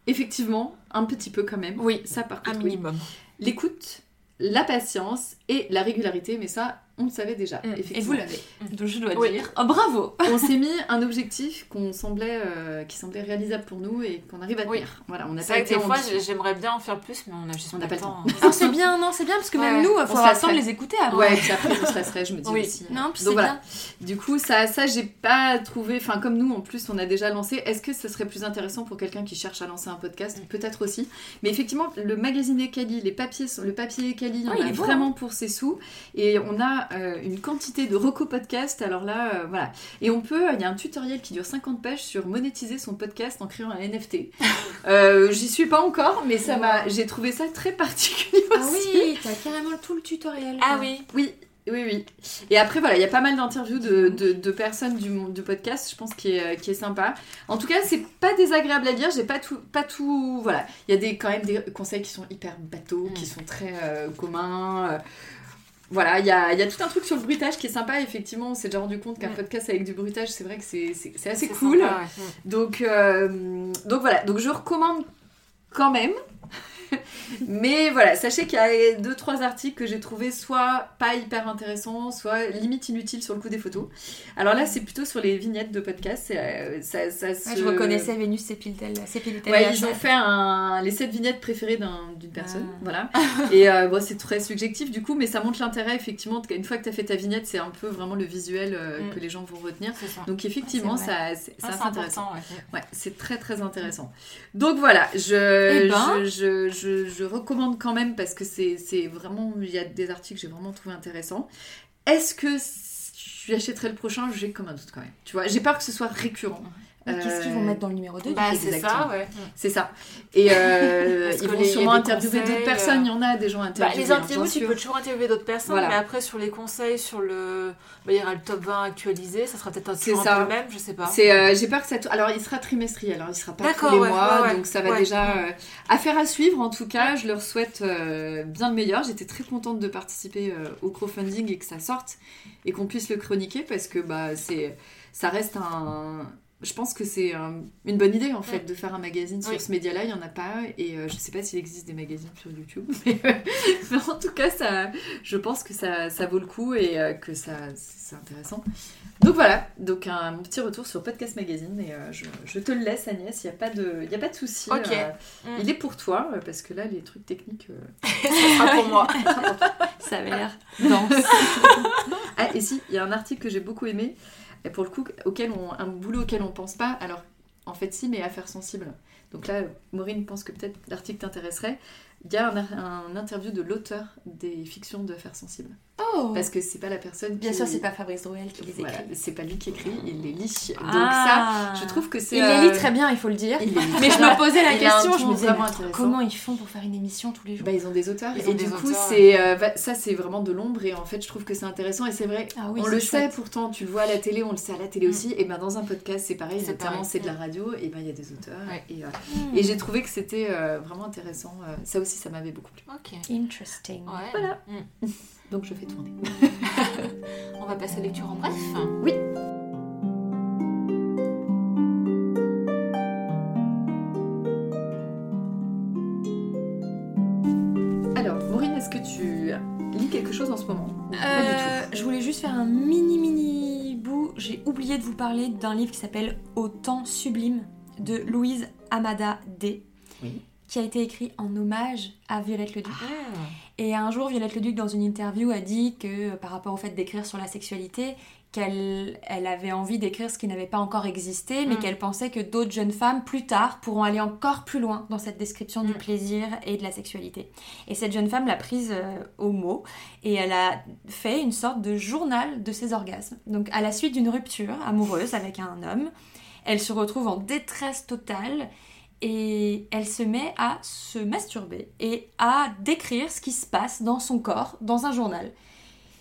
effectivement, un petit peu quand même. Oui, Ça par un contre, oui. minimum. L'écoute, la patience et la régularité, mais ça, on le savait déjà. Mm. Et vous l'avez. Donc je dois Oui. dire. Oh, bravo on s'est mis un objectif qu'on semblait, euh, qui semblait réalisable pour nous et qu'on arrive à Oui. tenir. Voilà, on C'est pas été des fois, j'aimerais bien en faire plus, mais on a juste On pas n'a pas le le temps. Ah, c'est bien, non, c'est bien parce que même nous, il faut temps lasserait. les écouter avant. Ouais, puis après on se lasserait, je me dis Oui. aussi. Non, puis c'est Donc voilà. bien. Du coup, ça, ça j'ai pas trouvé. Enfin, comme nous, en plus, on a déjà lancé. Est-ce que ce serait plus intéressant pour quelqu'un qui cherche à lancer un podcast? Peut-être aussi. Mais effectivement, le magazine Ekali, les papiers, le papier Ekali, on il a vraiment pour ses sous. Et on a euh, une quantité de reco podcast. Alors là, euh, voilà. Et on peut. Il y a un tutoriel qui dure 50 pages sur monétiser son podcast en créant un NFT. Euh, J'y suis pas encore, mais ça m'a. J'ai trouvé ça très particulier Ah aussi. oui, t'as carrément tout le tutoriel. Ah quoi. oui. Oui, oui, oui. Et après, voilà, il y a pas mal d'interviews de, de- de personnes du, monde- du podcast, je pense, qui est, qui est sympa. En tout cas, c'est pas désagréable à lire, j'ai pas tout, pas tout... Voilà, il y a des, quand même des conseils qui sont hyper bateaux, Mm. qui sont très euh, communs. euh, voilà, il y a, y a tout un truc sur le bruitage qui est sympa. Effectivement, on s'est déjà rendu compte qu'un Mm. podcast avec du bruitage, c'est vrai que c'est assez cool. sympa, ouais. Donc, euh, donc voilà, donc je recommande quand même. Mais voilà, sachez qu'il y a deux trois articles que j'ai trouvé soit pas hyper intéressants, soit limite inutiles sur le coup des photos. Alors là, c'est plutôt sur les vignettes de podcast. euh, ça, ça Ouais, se- je reconnaissais Vénus. Sépiltel Ouais, ils ont fait un... les sept vignettes préférées d'un- d'une personne, Ah. voilà. Et euh, bon, c'est très subjectif du coup, mais ça montre l'intérêt effectivement. Une fois que tu as fait ta vignette, c'est un peu vraiment le visuel euh, Mm. que les gens vont retenir. Donc effectivement, ça, c'est Ah, intéressant. Ouais, c'est très très intéressant. Donc voilà, je, Eh ben. je, je, je- je recommande quand même parce que c'est vraiment, il y a des articles que j'ai vraiment trouvé intéressants. Est-ce que je l'achèterai le prochain J'ai comme un doute quand même. Tu vois, j'ai peur que ce soit récurrent. Qu'est-ce qu'ils vont mettre dans le numéro 2 Bah, c'est ça, ouais. C'est ça. Et euh, ils vont sûrement interviewer d'autres personnes. euh, Il y en a des gens Bah, interviewés. les hein, interviews, tu sûr. peux toujours interviewer d'autres personnes, Voilà. mais après, sur les conseils, sur le. Bah, il y aura le top 20 actualisé, ça sera peut-être un, ça. peu le même, je sais pas. C'est, euh, j'ai peur que ça. t- Alors, il sera trimestriel. Alors, il sera pas tous les ouais, mois, ouais, ouais. donc ça va déjà. euh, affaire à suivre. En tout cas, je leur souhaite bien le meilleur. J'étais très contente de participer au crowdfunding et que ça sorte et qu'on puisse le chroniquer parce que bah c'est, ça reste un je pense que c'est euh, une bonne idée en fait de faire un magazine sur Oui. ce média-là. Il y en a pas et euh, je sais pas s'il existe des magazines sur YouTube, mais, euh, mais en tout cas, ça, je pense que ça, ça vaut le coup et euh, que ça, c'est intéressant. Donc voilà, donc un petit retour sur Podcast Magazine et je, je te le laisse Agnès. Il y a pas de, il y a pas de souci. Mm. Il est pour toi parce que là, les trucs techniques. Ça sera pour moi. Ça avait l'air dense. Ah, et si, il y a un article que j'ai beaucoup aimé, pour le coup, auquel un boulot auquel on pense pas. Alors, en fait, si, mais affaires sensibles. Donc là, Maureen pense que peut-être l'article t'intéresserait. Il y a un, un interview de l'auteur des fictions de affaires sensibles. Oh Parce que c'est pas la personne Bien qui... sûr, c'est pas Fabrice Drouel qui les écrit. Voilà, c'est pas lui qui écrit, il les lit. Donc Ah. ça, je trouve que c'est... Il euh, les lit très bien, il faut le dire. il Mais je me posais la Il question, je me disais, comment ils font pour faire une émission tous les jours? Bah, ils ont des auteurs Ils et du coup c'est euh, ça c'est vraiment de l'ombre et en fait je trouve que c'est intéressant et c'est vrai Ah oui, on le chouette. sait pourtant tu le vois à la télé on le sait à la télé Mm. aussi et ben dans un podcast c'est pareil C'est notamment c'est de la Mm. radio et ben il y a des auteurs et, euh, Hmm. et j'ai trouvé que c'était euh, vraiment intéressant euh, ça aussi ça m'avait beaucoup plu Ok. Interesting. Ouais. Voilà. Mm. donc je fais tourner On va passer à lecture en bref. Oui. alors Maureen est-ce que tu lis quelque chose en ce moment? Pas du Euh, je voulais juste faire un mini mini bout. J'ai oublié de vous parler d'un livre qui s'appelle Au temps sublime de Louise Amada D. Oui. Qui a été écrit en hommage à Violette Leduc. Mm. Et un jour, Violette Leduc, dans une interview, a dit que par rapport au fait d'écrire sur la sexualité, qu'elle elle avait envie d'écrire ce qui n'avait pas encore existé, mais Mm. qu'elle pensait que d'autres jeunes femmes, plus tard, pourront aller encore plus loin dans cette description du Mm. plaisir et de la sexualité. Et cette jeune femme l'a prise euh, au mot, et elle a fait une sorte de journal de ses orgasmes. Donc, à la suite d'une rupture amoureuse avec un homme, elle se retrouve en détresse totale et elle se met à se masturber et à décrire ce qui se passe dans son corps dans un journal.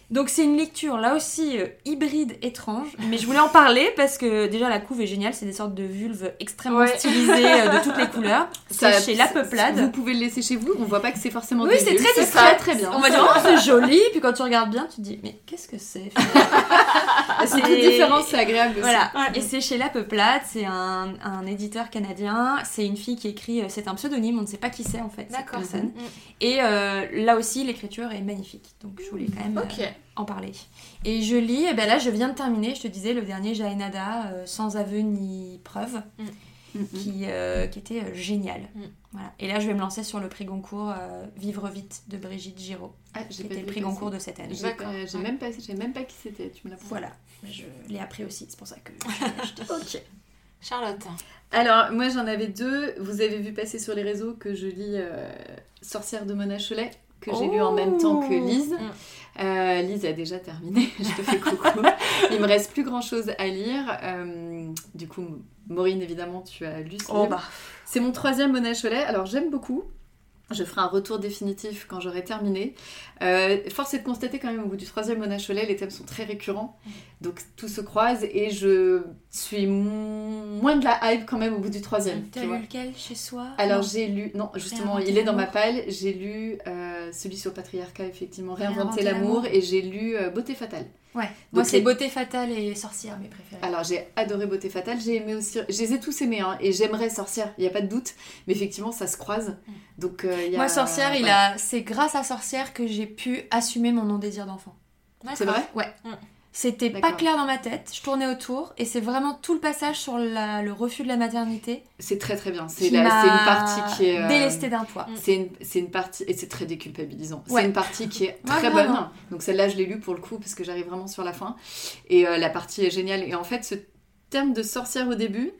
Donc c'est une lecture là aussi euh, hybride étrange, mais je voulais en parler parce que déjà la couve est géniale, c'est des sortes de vulves extrêmement Ouais. stylisées euh, de toutes les couleurs. C'est chez La Peuplade. Vous pouvez le laisser chez vous, on voit pas que c'est forcément Oui, des c'est bulles, très c'est discret. très bien. On va dire oh c'est joli, puis quand tu regardes bien, tu te dis mais qu'est-ce que c'est c'est toute différence, c'est agréable aussi. Voilà, Ouais. et c'est chez La Peuplade, c'est un, un éditeur canadien, c'est une fille qui écrit, euh, c'est un pseudonyme, on ne sait pas qui c'est en fait, cette personne. Mm. Et euh, là aussi, l'écriture est magnifique, donc je voulais quand même Ok. En parler. Et je lis, et ben là je viens de terminer, je te disais, le dernier Jaenada, euh, sans aveu ni preuve, Mhm. qui, euh, qui était euh, génial. Mm. Voilà. Et là je vais me lancer sur le prix Goncourt euh, Vivre vite de Brigitte Giraud, Ah, qui était le prix. Goncourt de cette année. J'ai Ouais. même pas, j'ai même pas qui c'était, tu me l'as Voilà, je l'ai appris aussi, c'est pour ça que je. Ok. Charlotte. Alors, moi j'en avais deux. Vous avez vu passer sur les réseaux que je lis euh, Sorcière de Mona Cholet, que j'ai lu en même temps que Lise. Mm. Euh, Lise a déjà terminé, je te fais coucou. Il me reste plus grand chose à lire. Euh, du coup, Maureen, évidemment, tu as lu ce Oh livre. bah, C'est mon troisième Mona Cholet. Alors j'aime beaucoup. Je ferai un retour définitif quand j'aurai terminé. Euh, force est de constater quand même au bout du troisième Mona Cholet, les thèmes sont très récurrents. Donc tout se croise et je suis mo- moins de la hype quand même au bout du troisième. tu t'as lu lequel chez soi Alors j'ai lu, non justement il est dans ma palle, j'ai lu euh, celui sur le patriarcat effectivement, Réinventer l'amour. et j'ai lu euh, Beauté fatale. Ouais, moi c'est les- Beauté fatale et Sorcière mes préférés. Alors j'ai adoré Beauté fatale, j'ai aimé aussi, je les ai tous aimés hein, et j'aimerais Sorcière, il n'y a pas de doute, mais effectivement ça se croise. Donc euh, il y a... Moi Sorcière, il a c'est grâce à Sorcière que j'ai pu assumer mon non-désir d'enfant. C'est vrai? Ouais. Mm. C'était pas clair dans ma tête, je tournais autour et c'est vraiment tout le passage sur la- le refus de la maternité C'est très très bien, c'est une partie qui est... euh, délestée d'un poids. C'est une, une partie, et c'est très déculpabilisant. Ouais. C'est une partie qui est Ouais, très vraiment. bonne. Donc celle-là, je l'ai lue pour le coup, parce que j'arrive vraiment sur la fin. Et euh, la partie est géniale. Et en fait, ce terme de sorcière au début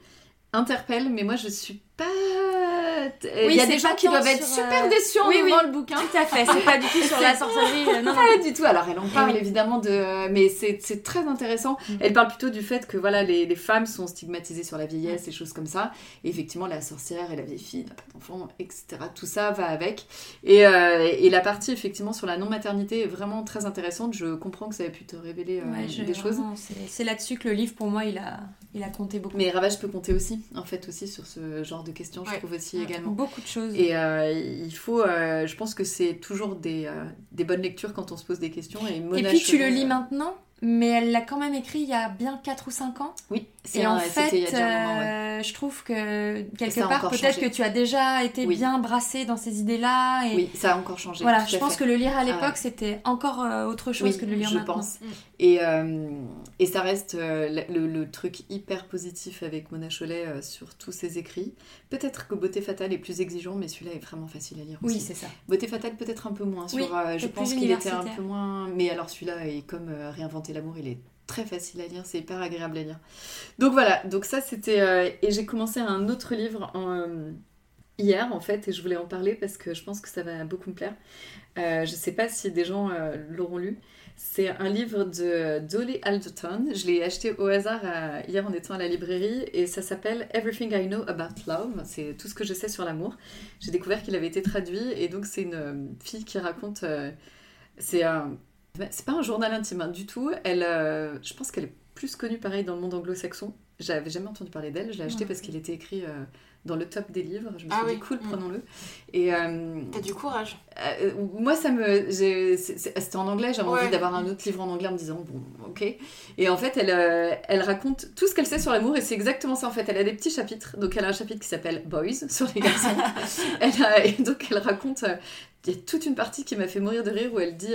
interpelle, mais moi, je suis pas... Il y a des gens qui doivent être super euh, déçus en oui, le bouquin. Tout à fait, c'est pas du tout sur la sorcellerie. euh, non, non. Pas du tout. Alors, elle en parle oui. évidemment de. Mais c'est très intéressant. Mm. Elle parle plutôt du fait que voilà, les, les femmes sont stigmatisées sur la vieillesse et choses comme ça. Et effectivement, la sorcière et la vieille fille n'a pas d'enfant, etc. Tout ça va avec. Et, euh, et la partie effectivement sur la non-maternité est vraiment très intéressante. Je comprends que ça ait pu te révéler euh, Ouais, je- des choses. c'est- là-dessus que le livre pour moi il a, il a compté beaucoup. Mais Ravage peut compter aussi, en fait, aussi sur ce genre de questions, je trouve aussi Ouais. Beaucoup de choses. Et euh, il faut, euh, je pense que c'est toujours des, euh, des bonnes lectures quand on se pose des questions. Et, Et puis tu le lis maintenant mais elle l'a quand même écrit il y a bien 4 ou 5 ans. Oui, Et en fait, euh, je trouve que quelque part, peut-être que tu as déjà été bien brassé dans ces idées-là. Et... Oui, ça a encore changé. Voilà, je pense que le lire à l'époque, c'était encore euh, autre chose que le lire je maintenant. pense. Mm. Et, euh, et ça reste le, truc hyper positif avec Mona Cholet sur tous ses écrits. Peut-être que Beauté Fatale est plus exigeant, mais celui-là est vraiment facile à lire aussi. Oui, c'est ça. Beauté Fatale peut-être un peu moins. Sur, je pense qu'il était un peu moins... Mais alors celui-là est comme Réinventer l'amour, il est très facile à lire, c'est hyper agréable à lire. Donc voilà, donc ça c'était... Euh, et j'ai commencé un autre livre en, euh, hier en fait, et je voulais en parler parce que je pense que ça va beaucoup me plaire. Euh, je sais pas si des gens l'auront lu. C'est un livre de Dolly Alderton. Je l'ai acheté au hasard hier en étant à la librairie et ça s'appelle Everything I Know About Love. C'est tout ce que je sais sur l'amour. J'ai découvert qu'il avait été traduit et donc c'est une fille qui raconte... c'est un c'est pas un journal intime hein, du tout. Elle, euh, je pense qu'elle est plus connue pareil dans le monde anglo-saxon. J'avais jamais entendu parler d'elle. Je l'ai acheté parce qu'il était écrit euh, dans le top des livres. Je me suis ah dit cool, mm. prenons-le. Et euh, t'as du courage. moi, ça me, c'était en anglais. J'avais envie d'avoir un autre livre en anglais en me disant bon, ok. Et en fait, elle, elle raconte tout ce qu'elle sait sur l'amour et c'est exactement ça en fait. Elle a des petits chapitres. Donc, elle a un chapitre qui s'appelle Boys sur les garçons. elle et donc, elle raconte. Il y a toute une partie qui m'a fait mourir de rire où elle dit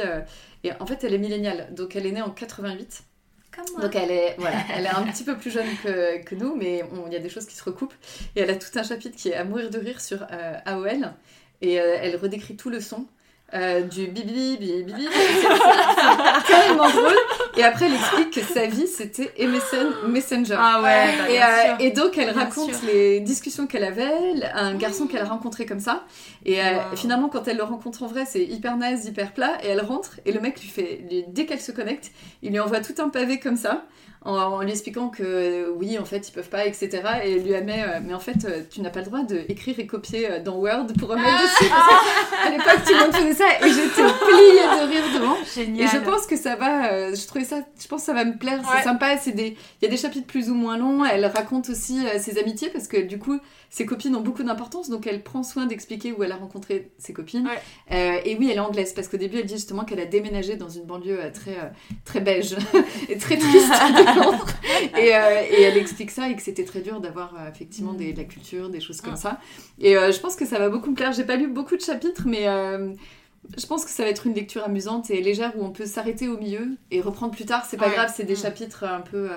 et en fait, elle est milléniale, donc elle est née en 88. Comme moi. Donc elle est, voilà, elle est un petit peu plus jeune que, que nous, mais il y a des choses qui se recoupent. Et elle a tout un chapitre qui est à mourir de rire sur euh, AOL. Et euh, elle redécrit tout le son. Euh, du bibi bibi bibi. C'est tellement drôle. Et après, elle explique que sa vie, c'était MSN Messenger. Ah ouais. Bah, et, euh, et, donc, elle raconte les discussions qu'elle avait, un garçon qu'elle a rencontré comme ça. Et euh, finalement, quand elle le rencontre en vrai, c'est hyper nice, hyper plat. Et elle rentre, et le mec lui fait, dès qu'elle se connecte, il lui envoie tout un pavé comme ça en, lui expliquant que oui, en fait, ils peuvent pas, etc. Et lui admet, euh, mais en fait, euh, tu n'as pas le droit d'écrire et copier euh, dans Word pour remettre ah dessus. Parce à l'époque, tout le monde faisait ça et j'étais pliée de rire devant. Génial. Et je pense que ça va, je trouvais ça, je pense que ça va me plaire, c'est sympa. Des, il y a des chapitres plus ou moins longs. Elle raconte aussi ses amitiés parce que du coup, ses copines ont beaucoup d'importance, donc elle prend soin d'expliquer où elle a rencontré ses copines. Euh, et oui, elle est anglaise, parce qu'au début, elle dit justement qu'elle a déménagé dans une banlieue euh, très, euh, très beige et très triste Londres. Et, et, elle explique ça et que c'était très dur d'avoir effectivement des, de la culture, des choses comme ça. Et je pense que ça va beaucoup me plaire. J'ai pas lu beaucoup de chapitres, mais je pense que ça va être une lecture amusante et légère où on peut s'arrêter au milieu et reprendre plus tard. C'est pas grave, c'est des chapitres un peu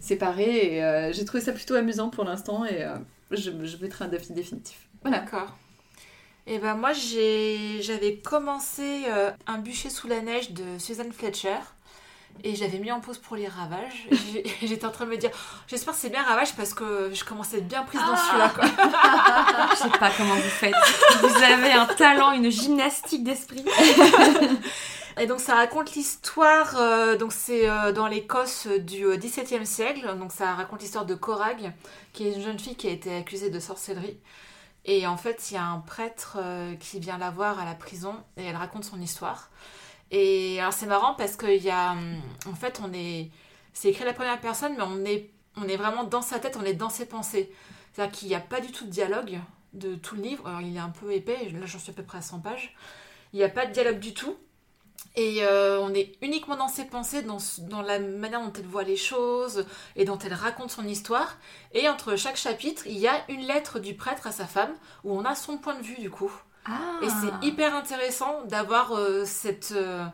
séparés et j'ai trouvé ça plutôt amusant pour l'instant et je, je mettrai un défi définitif. Voilà. D'accord. Et eh ben moi j'avais commencé euh, Un bûcher sous la neige de Suzanne Fletcher et j'avais mis en pause pour lire Ravage. J'étais en train de me dire j'espère que c'est bien Ravage parce que je commençais à être bien prise dans celui-là je sais pas comment vous faites. Vous avez un talent, une gymnastique d'esprit. Et donc ça raconte l'histoire, euh, donc c'est euh, dans l'Écosse du XVIIe siècle, donc ça raconte l'histoire de Corag, qui est une jeune fille qui a été accusée de sorcellerie. Et en fait, il y a un prêtre euh, qui vient la voir à la prison et elle raconte son histoire. Et alors c'est marrant parce qu'il y a, hum, en fait, on est, c'est écrit à la première personne, mais on est, on est vraiment dans sa tête, on est dans ses pensées. C'est-à-dire qu'il n'y a pas du tout de dialogue de tout le livre. Alors il est un peu épais, là j'en suis à peu près à 100 pages. Il n'y a pas de dialogue du tout. Et euh, on est uniquement dans ses pensées, dans, dans, la manière dont elle voit les choses et dont elle raconte son histoire. Et entre chaque chapitre, il y a une lettre du prêtre à sa femme où on a son point de vue du coup. Ah. Et c'est hyper intéressant d'avoir euh, cette, euh,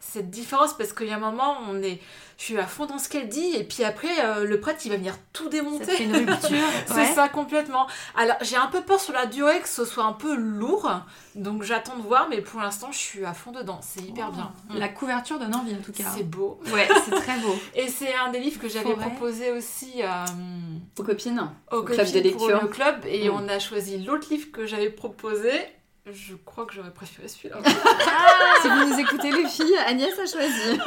cette différence parce qu'il y a un moment, on est, je suis à fond dans ce qu'elle dit et puis après, euh, le prêtre il va venir tout démonter. C'est une rupture. c'est ça complètement. Alors j'ai un peu peur sur la durée que ce soit un peu lourd, donc j'attends de voir, mais pour l'instant je suis à fond dedans. C'est hyper bien. Mm. La couverture donne envie en tout cas. C'est beau. Ouais, c'est très beau. et c'est un des livres que j'avais proposé aussi euh, aux copines, au club de lecture. Pour le club et mm. on a choisi l'autre livre que j'avais proposé je crois que j'aurais préféré celui-là. Ah, si vous nous écoutez les filles, Agnès a choisi.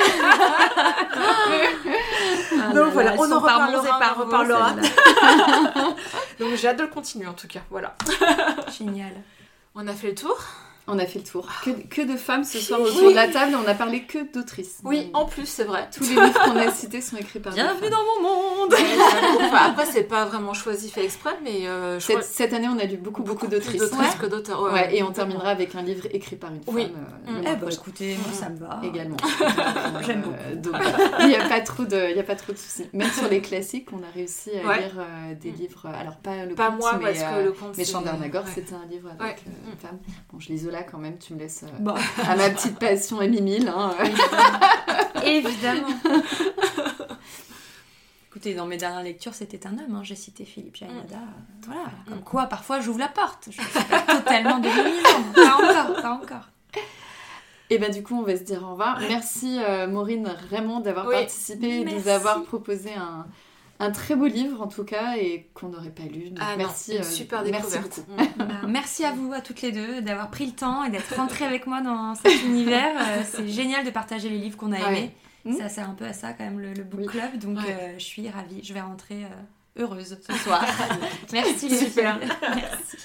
Ah Donc voilà, on en reparlera. On reparlera. Donc j'ai hâte de le continuer en tout cas. Voilà. Génial. On a fait le tour On a fait le tour. Que, que de femmes ce soir autour de la table, on a parlé que d'autrices. Oui, en plus, c'est vrai. Tous les livres qu'on a cités sont écrits par des Bienvenue femmes. dans mon monde Enfin, après, c'est pas vraiment choisi, fait exprès, mais euh, je Cette, crois cette année, on a lu beaucoup, beaucoup d'autrices. d'autrices que d'auteurs. ouais, Ouais, et on terminera avec un livre écrit par une femme. Oui. euh, Mm. Eh bah écoutez, moi ça me va. également. J'aime Euh, donc, il n'y a pas trop de, il y a pas trop de soucis. Même sur les classiques, on a réussi à Ouais. lire euh, des livres. Alors pas le Pas conte, moi, mais, parce euh, que le conte. mais c'est- Chandernagor, ouais. c'était un livre avec Ouais. euh, une Mm. femme. Bon, je lis Quand même. Tu me laisses euh, Bon, à ma petite passion et Mimile. Hein, euh. évidemment. Écoutez, dans mes dernières lectures, c'était un homme. hein. J'ai cité Philippe Jainada. Voilà. Comme quoi, parfois, j'ouvre la porte. Je ne suis pas totalement démonisante. Pas encore, pas encore. Et ben du coup, on va se dire au revoir. Merci euh, Maureen Raymond d'avoir Oui. participé et de nous avoir proposé un, un très beau livre en tout cas et qu'on n'aurait pas lu. Donc, Ah non, merci. euh, super merci découverte. beaucoup. Mm. Bah, merci à vous, à toutes les deux, d'avoir pris le temps et d'être rentrées avec moi dans cet univers. Euh, c'est génial de partager les livres qu'on a aimés. Ça sert un peu à ça quand même, le, le book Oui. club. Donc Ouais. euh, je suis ravie. Je vais rentrer euh, heureuse ce soir. merci les Super. filles. Merci.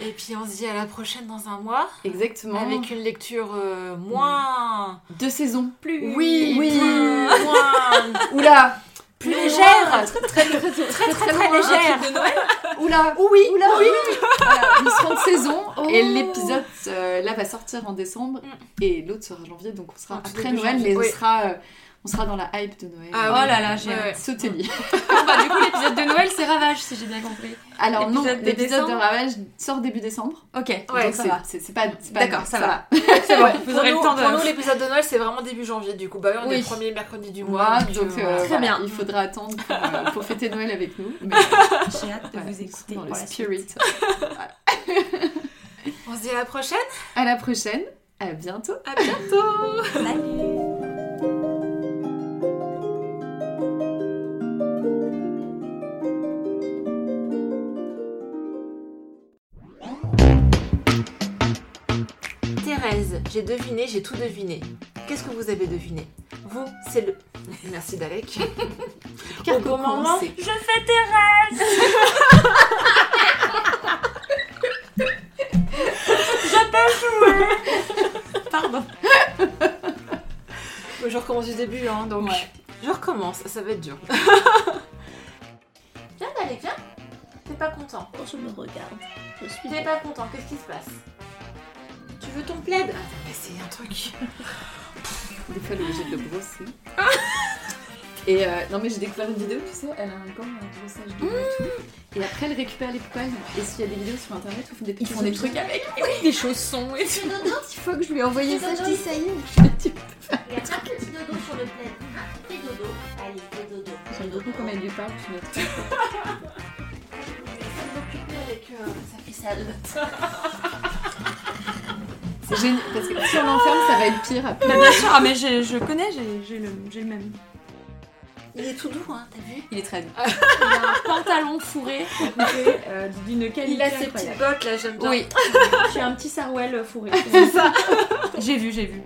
Et puis on se dit à la prochaine dans un mois. Exactement. Avec une lecture euh, moins. deux saisons. Plus. Oui, Oui. plus- moins. Oula. Plus légère. Très très très très très, Très très légère. Oula. Oui, Oula. Oui. Voilà, une seconde saison et l'épisode euh, là va sortir en décembre et l'autre sera en janvier donc on sera après Noël mais Oui. on sera euh, on sera dans la hype de Noël. Ah Oh oui. là là, j'ai Ouais, ouais. Bon, bah, du coup, l'épisode de Noël, c'est Ravage, si j'ai bien compris. Alors non, L'épisode de Ravage sort début décembre. Ok, Ouais, donc ça va. c'est c'est pas, c'est pas D'accord, ça va. C'est bon, vous Pour le nous, temps de- pour nous, l'épisode de Noël, c'est vraiment début janvier, du coup. Bah oui, on est le premier mercredi du Moi, mois. donc euh, euh, Très voilà, bien. il faudra attendre pour, euh, pour fêter Noël avec nous. Mais J'ai hâte de voilà, vous écouter dans le spirit. On se dit à la prochaine. À la prochaine, à bientôt. À bientôt. Salut J'ai deviné, j'ai tout deviné. Qu'est-ce que vous avez deviné? Vous, c'est le. Merci Dalek. Car Au bon moment, Je fais Thérèse Pardon. Je recommence du début, hein, donc. Ouais. Je recommence, ça va être dur. viens Dalek, viens. T'es pas content. Je me regarde. Je suis T'es pas content, qu'est-ce qui se passe? Tu veux ton plaid Attends, mais c'est un truc. Des fois, elle est obligée de le brosser. Et euh, non, mais j'ai découvert une vidéo, tu sais, elle a un gant un brossage de et tout. Et après, elle récupère les poils. Et s'il y a des vidéos sur internet où ils font des petits Ils font des trucs avec des chaussons et tout. Une fois que je lui ai envoyé ça, je dis ça y est. Il y a un petit dodo sur le plaid. Fais dodo. Allez, fais dodo. J'aime beaucoup quand elle lui parle, tu notes. Je vais m'occuper avec euh, sa ficelle. C'est génial, parce que si on l'enferme, ça va être pire après. Bah, bien sûr, ah, mais j'ai- je connais, j'ai j'ai le, j'ai le même. Il est tout doux, hein, t'as vu? Il est très doux. Il a un pantalon fourré euh, d'une qualité Il a ses incroyable. petites bottes là, j'aime bien. Oui, j'ai un petit sarouel fourré. C'est ça. J'ai vu, j'ai vu.